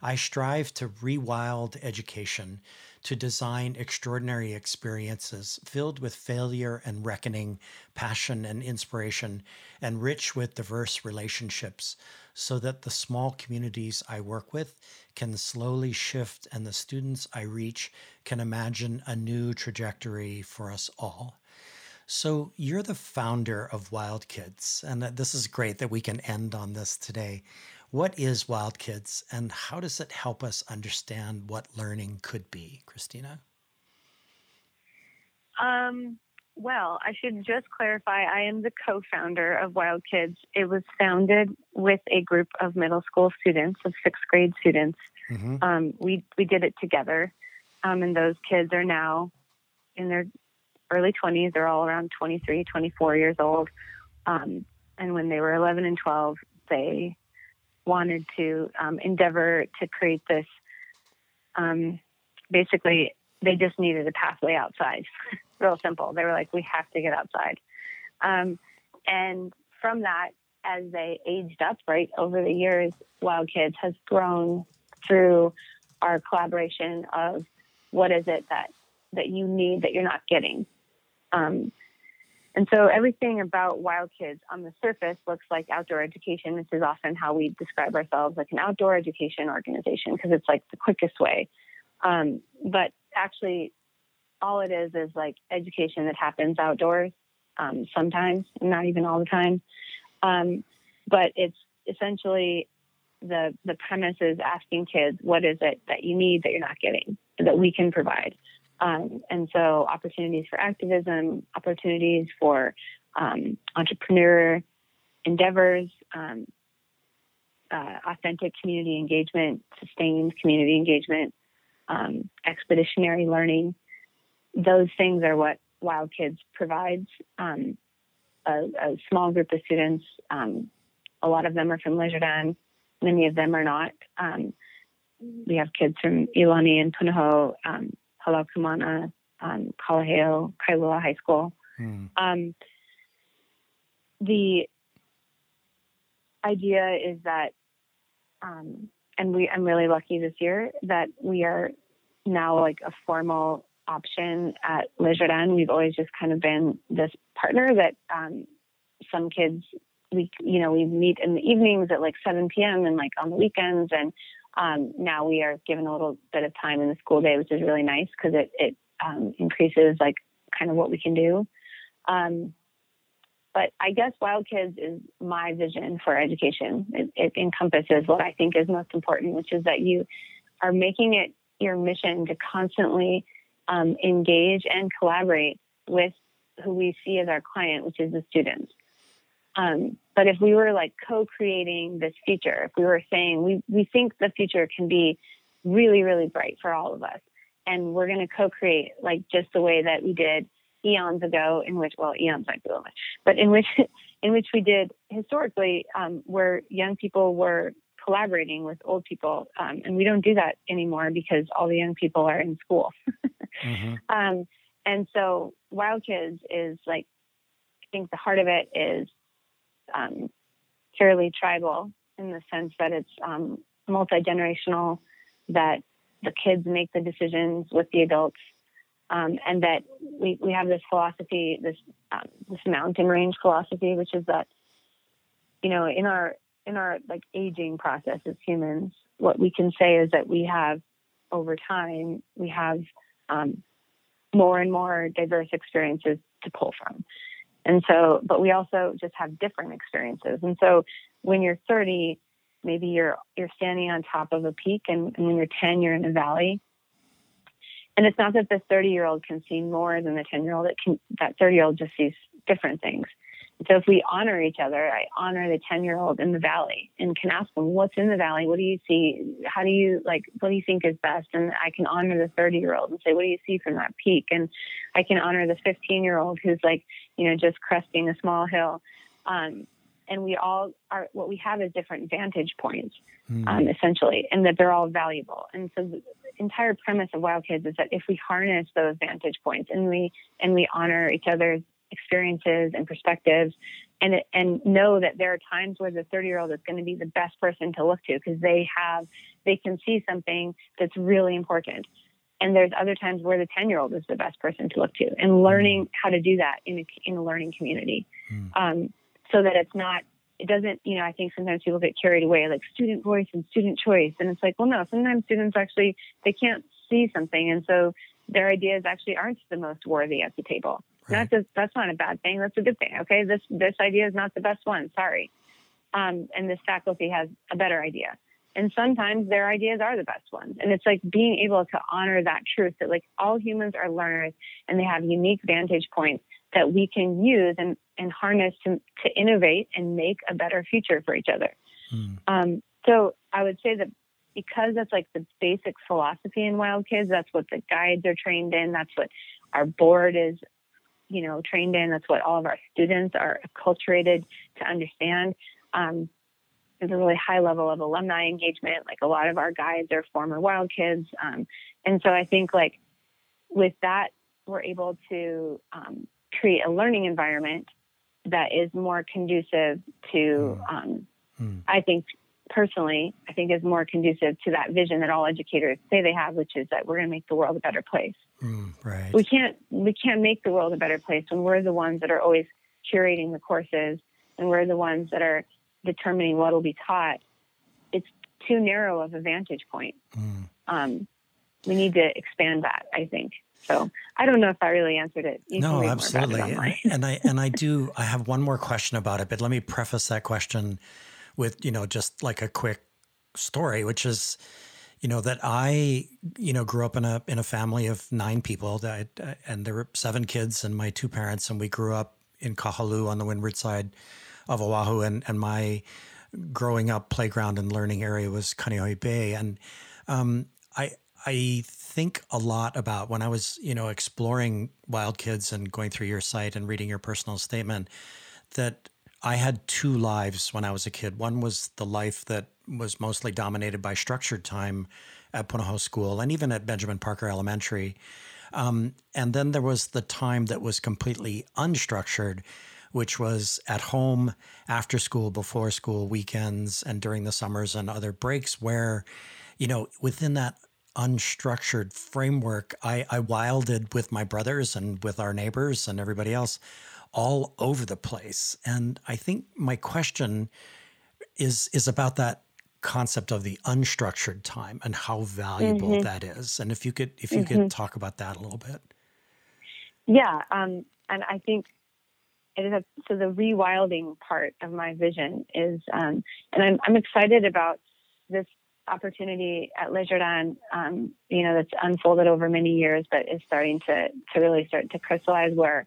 I strive to rewild education to design extraordinary experiences filled with failure and reckoning, passion and inspiration, and rich with diverse relationships, so that the small communities I work with can slowly shift and the students I reach can imagine a new trajectory for us all. So you're the founder of Wild Kids, and this is great that we can end on this today. What is Wild Kids, and how does it help us understand what learning could be, Christina? Um, well, I should just clarify I am the co founder of Wild Kids. It was founded with a group of middle school students, of sixth grade students. Mm-hmm. Um, we, we did it together, um, and those kids are now in their early 20s. They're all around 23, 24 years old. Um, and when they were 11 and 12, they wanted to um, endeavor to create this. Um, basically, they just needed a pathway outside. Real simple. They were like, we have to get outside. Um, and from that, as they aged up, right over the years, Wild Kids has grown through our collaboration of what is it that that you need that you're not getting um, and so everything about Wild Kids on the surface looks like outdoor education. This is often how we describe ourselves, like an outdoor education organization, because it's like the quickest way. Um, but actually, all it is is like education that happens outdoors um, sometimes, not even all the time. Um, but it's essentially the the premise is asking kids, what is it that you need that you're not getting that we can provide. Um, and so, opportunities for activism, opportunities for um, entrepreneur endeavors, um, uh, authentic community engagement, sustained community engagement, um, expeditionary learning. Those things are what Wild Kids provides. Um, a, a, small group of students, um, a lot of them are from Le Jardin many of them are not. we have kids from Iolani and Punahou. Um, Hālau Kū Māna, um, Kalaheo, Kailua High School. Mm. Um, the idea is that, um, and we, I'm really lucky this year that we are now like a formal option at Le Jardin We've always just kind of been this partner that um, some kids we you know we meet in the evenings at like 7 p.m. and like on the weekends and um, now we are given a little bit of time in the school day, which is really nice because it, it um, increases like kind of what we can do. Um, but I guess Wild Kids is my vision for education. It, it, encompasses what I think is most important, which is that you are making it your mission to constantly um, engage and collaborate with who we see as our client, which is the students. Um, but if we were like co-creating this future, if we were saying we, we think the future can be really, really bright for all of us, and we're going to co-create like just the way that we did eons ago, in which well, eons might be a little much, but in which in which we did historically, um, where young people were collaborating with old people, um, and we don't do that anymore because all the young people are in school. mm-hmm. um, and so, Wild Kids is like, I think the heart of it is um, purely tribal in the sense that it's um, multi generational, that the kids make the decisions with the adults, um, and that we, we have this philosophy, this um, this mountain range philosophy, which is that you know in our in our like aging process as humans, what we can say is that we have over time we have um, more and more diverse experiences to pull from. And so, but we also just have different experiences. And so when you're 30, maybe you're you're standing on top of a peak and, and when you're 10 you're in a valley. And it's not that the 30 year old can see more than the 10 year old it can that 30 year old just sees different things So if we honor each other, I honor the 10 year old in the valley and can ask them, what's in the valley? What do you see? How do you like, what do you think is best? And I can honor the 30 year old and say, what do you see from that peak? And I can honor the 15 year old who's like, you know, just cresting a small hill. Um, and we all are, what we have is different vantage points, mm. um, essentially, and that they're all valuable. And so the entire premise of Wild Kids is that if we harness those vantage points and we, and we honor each other's experiences and perspectives and and know that there are times where the 30 year old is going to be the best person to look to because they have they can see something that's really important. And there's other times where the 10 year old is the best person to look to and learning how to do that in a, in a learning community. Mm. um, so that it's not it doesn't you know i think sometimes people get carried away like student voice and student choice. And it's like well no sometimes students actually they can't see something. And so their ideas actually aren't the most worthy at the table Right. That's a, that's not a bad thing. That's a good thing. Okay, this this idea is not the best one. Sorry, um, and this faculty has a better idea. And sometimes their ideas are the best ones. And it's like being able to honor that truth that like all humans are learners and they have unique vantage points that we can use and, and harness to, to innovate and make a better future for each other. Mm. Um, so I would say that because that's like the basic philosophy in Wild Kids, that's what the guides are trained in, that's what our board is you know, trained in. That's what all of our students are acculturated to understand. Um, there's a really high level of alumni engagement. Like a lot of our guides are former Wild Kids, um, and so I think like with that, we're able to um, create a learning environment that is more conducive to, um, mm. I think, personally, I think is more conducive to that vision that all educators say they have, which is that we're going to make the world a better place. Mm, right. We can't we can't make the world a better place when we're the ones that are always curating the courses and we're the ones that are determining what will be taught. It's too narrow of a vantage point. Mm. Um, we need to expand that. I think. So I don't know if I really answered it. You no, absolutely. and I and I do. I have one more question about it, but let me preface that question with you know just like a quick story, which is you know that I you know grew up in a in a family of nine people that and there were seven kids and my two parents and we grew up in Kahaluu on the windward side of Oahu and and my growing up playground and learning area was Kaneohe Bay. And um, I I think a lot about when I was you know exploring Wild Kids and going through your site and reading your personal statement that I had two lives when I was a kid. One was the life that was mostly dominated by structured time at Punahou School and even at Benjamin Parker Elementary. Um, and then there was the time that was completely unstructured, which was at home, after school, before school, weekends, and during the summers and other breaks, where, you know, within that unstructured framework, I, I wilded with my brothers and with our neighbors and everybody else all over the place. And I think my question is is about that concept of the unstructured time and how valuable mm-hmm. that is. And if you could if you mm-hmm. could talk about that a little bit. Yeah, um, and I think it is a, so the rewilding part of my vision is, um, and I'm, I'm excited about this opportunity at Le Jardin, um, you know, that's unfolded over many years, but is starting to to really start to crystallize where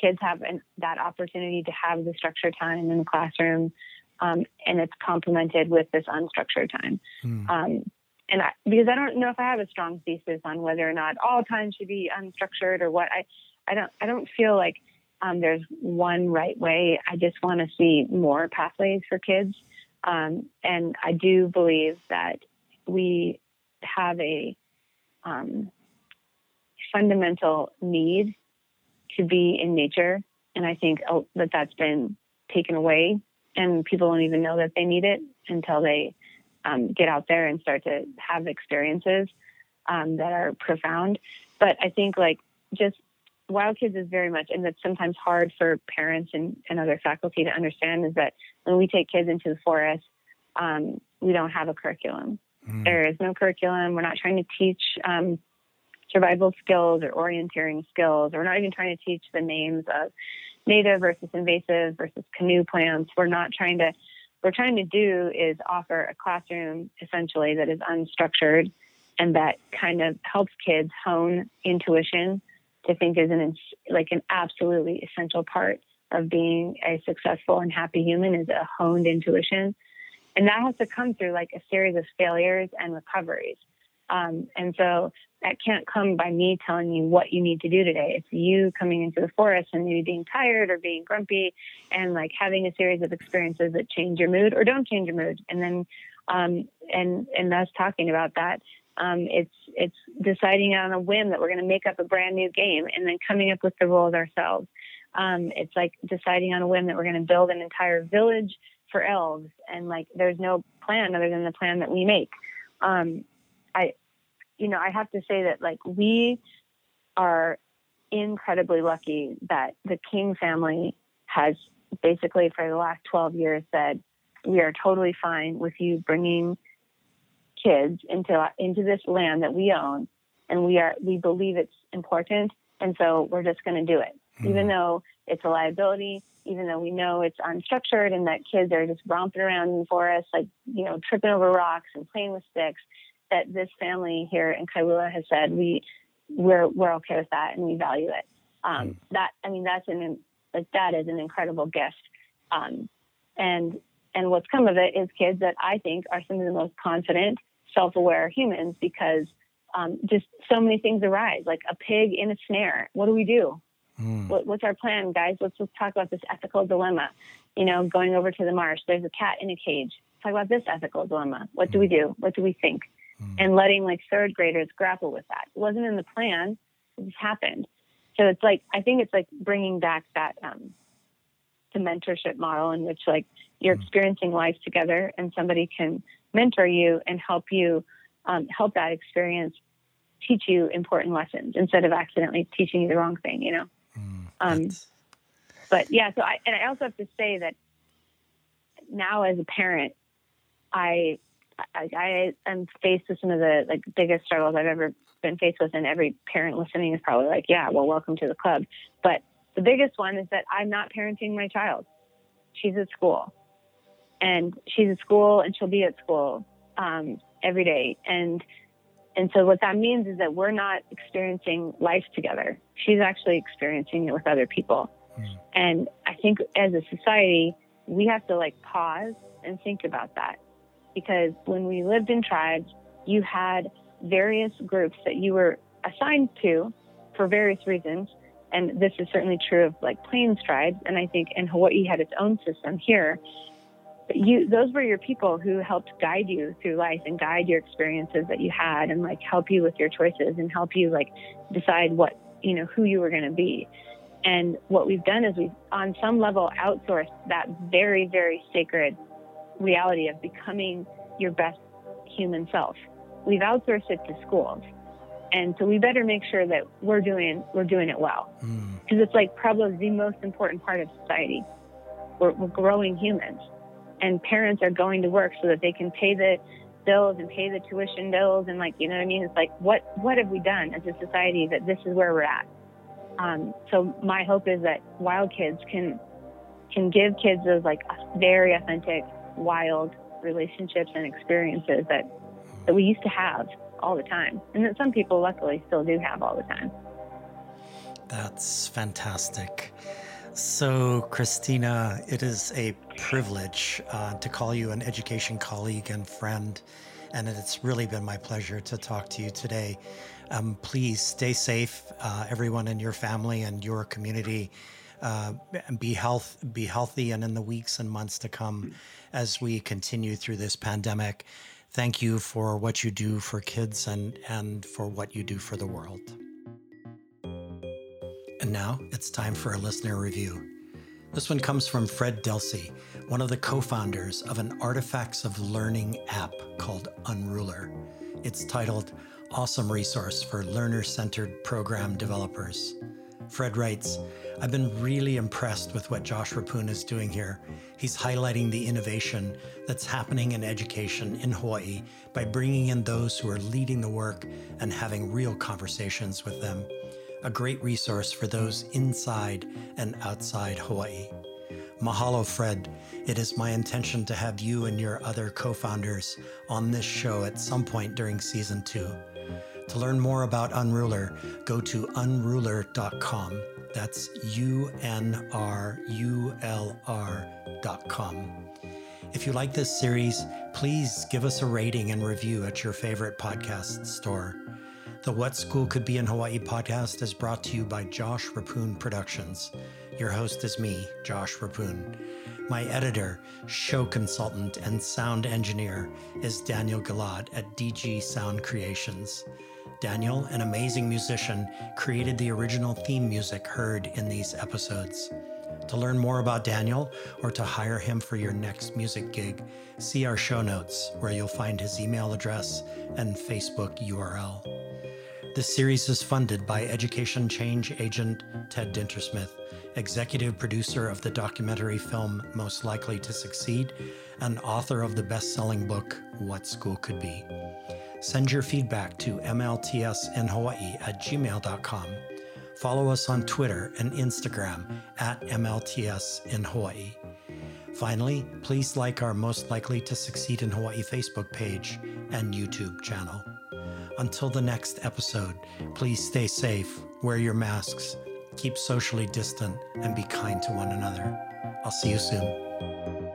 kids have an, that opportunity to have the structured time in the classroom, um, and it's complemented with this unstructured time. Mm. Um, and I, because I don't know if I have a strong thesis on whether or not all time should be unstructured or what, I, I don't, I don't feel like um, there's one right way. I just want to see more pathways for kids, um, and I do believe that we have a um, fundamental need to be in nature. And I think oh, that that's been taken away, and people don't even know that they need it until they um, get out there and start to have experiences um, that are profound. But I think like just Wild Kids is very much, and it's sometimes hard for parents and, and other faculty to understand, is that when we take kids into the forest, um, we don't have a curriculum. Mm. There is no curriculum. We're not trying to teach um, survival skills or orienteering skills. We're not even trying to teach the names of native versus invasive versus canoe plants. We're not trying to, we're trying to do is offer a classroom essentially that is unstructured and that kind of helps kids hone intuition to think is an like an absolutely essential part of being a successful and happy human is a honed intuition. And that has to come through like a series of failures and recoveries. Um, and so that can't come by me telling you what you need to do today. It's you coming into the forest and maybe being tired or being grumpy and like having a series of experiences that change your mood or don't change your mood. And then, um, and, and us talking about that. Um, it's, it's deciding on a whim that we're going to make up a brand new game and then coming up with the rules ourselves. Um, it's like deciding on a whim that we're going to build an entire village for elves and like there's no plan other than the plan that we make. Um, I, you know, I have to say that like we are incredibly lucky that the King family has basically for the last 12 years said we are totally fine with you bringing kids into into this land that we own and we are we believe it's important and so we're just going to do it mm-hmm. even though it's a liability even though we know it's unstructured and that kids are just romping around in the forest like you know tripping over rocks and playing with sticks that this family here in Kailua has said we we're we're okay with that and we value it. Um, mm. That I mean that's an like that is an incredible gift. Um, and and what's come of it is kids that I think are some of the most confident, self-aware humans because um, just so many things arise, like a pig in a snare. What do we do? Mm. What, what's our plan, guys? Let's let's talk about this ethical dilemma. You know, going over to the marsh. There's a cat in a cage. Talk about this ethical dilemma. What do we do? What do we think? Mm. and letting like third graders grapple with that. It wasn't in the plan; it just happened. So it's like I think it's like bringing back that um, the mentorship model in which like you're mm. experiencing life together, and somebody can mentor you and help you um, help that experience teach you important lessons instead of accidentally teaching you the wrong thing. You know. Mm, um, but yeah, so I and I also have to say that now as a parent, I I, I am faced with some of the like biggest struggles I've ever been faced with, and every parent listening is probably like, "Yeah, well, welcome to the club." But the biggest one is that I'm not parenting my child. She's at school, and she's at school, and she'll be at school um, every day, and and so what that means is that we're not experiencing life together. She's actually experiencing it with other people, mm. and I think as a society, we have to like pause and think about that because when we lived in tribes, you had various groups that you were assigned to for various reasons. And this is certainly true of like Plains tribes. And I think in Hawaii had its own system here. But you, those were your people who helped guide you through life and guide your experiences that you had and like help you with your choices and help you like decide what, you know, who you were going to be. And what we've done is we've on some level outsourced that very, very sacred reality of becoming your best human self. We've outsourced it to schools. And so we better make sure that we're doing we're doing it well. Because mm. it's like probably the most important part of society. We're, we're growing humans. And parents are going to work so that they can pay the bills and pay the tuition bills and like you know what I mean? It's like what what have we done as a society that this is where we're at? Um, so my hope is that wild kids can can give kids those like very authentic wild relationships and experiences that that we used to have all the time, and that some people luckily still do have all the time. That's fantastic. So, Christina, it is a privilege uh, to call you an education colleague and friend, and it's really been my pleasure to talk to you today. Um, please stay safe, uh, everyone in your family and your community. Uh, be health, be healthy, and in the weeks and months to come, as we continue through this pandemic. Thank you for what you do for kids and, and for what you do for the world. And now it's time for a listener review. This one comes from Fred Delsey, one of the co founders of an artifacts of learning app called Unrulr. It's titled Awesome Resource for Learner Centered Program Developers. Fred writes, I've been really impressed with what Josh Reppun is doing here. He's highlighting the innovation that's happening in education in Hawaii by bringing in those who are leading the work and having real conversations with them. A great resource for those inside and outside Hawaii. Mahalo, Fred. It is my intention to have you and your other co founders on this show at some point during season two. To learn more about Unrulr, go to unrulr.com. That's U N R U L R.com. If you like this series, please give us a rating and review at your favorite podcast store. The What School Could Be in Hawaii podcast is brought to you by Josh Reppun Productions. Your host is me, Josh Reppun. My editor, show consultant, and sound engineer is Daniel Galad at DG Sound Creations. Daniel, an amazing musician, created the original theme music heard in these episodes. To learn more about Daniel or to hire him for your next music gig, see our show notes where you'll find his email address and Facebook URL. This series is funded by Education Change Agent Ted Dintersmith, executive producer of the documentary film Most Likely to Succeed, and author of the best selling book What School Could Be. Send your feedback to mltsinhawaii at gmail.com. Follow us on Twitter and Instagram at MLTS in Hawaii. Finally, please like our Most Likely to Succeed in Hawaii Facebook page and YouTube channel. Until the next episode, please stay safe, wear your masks, keep socially distant, and be kind to one another. I'll see you soon.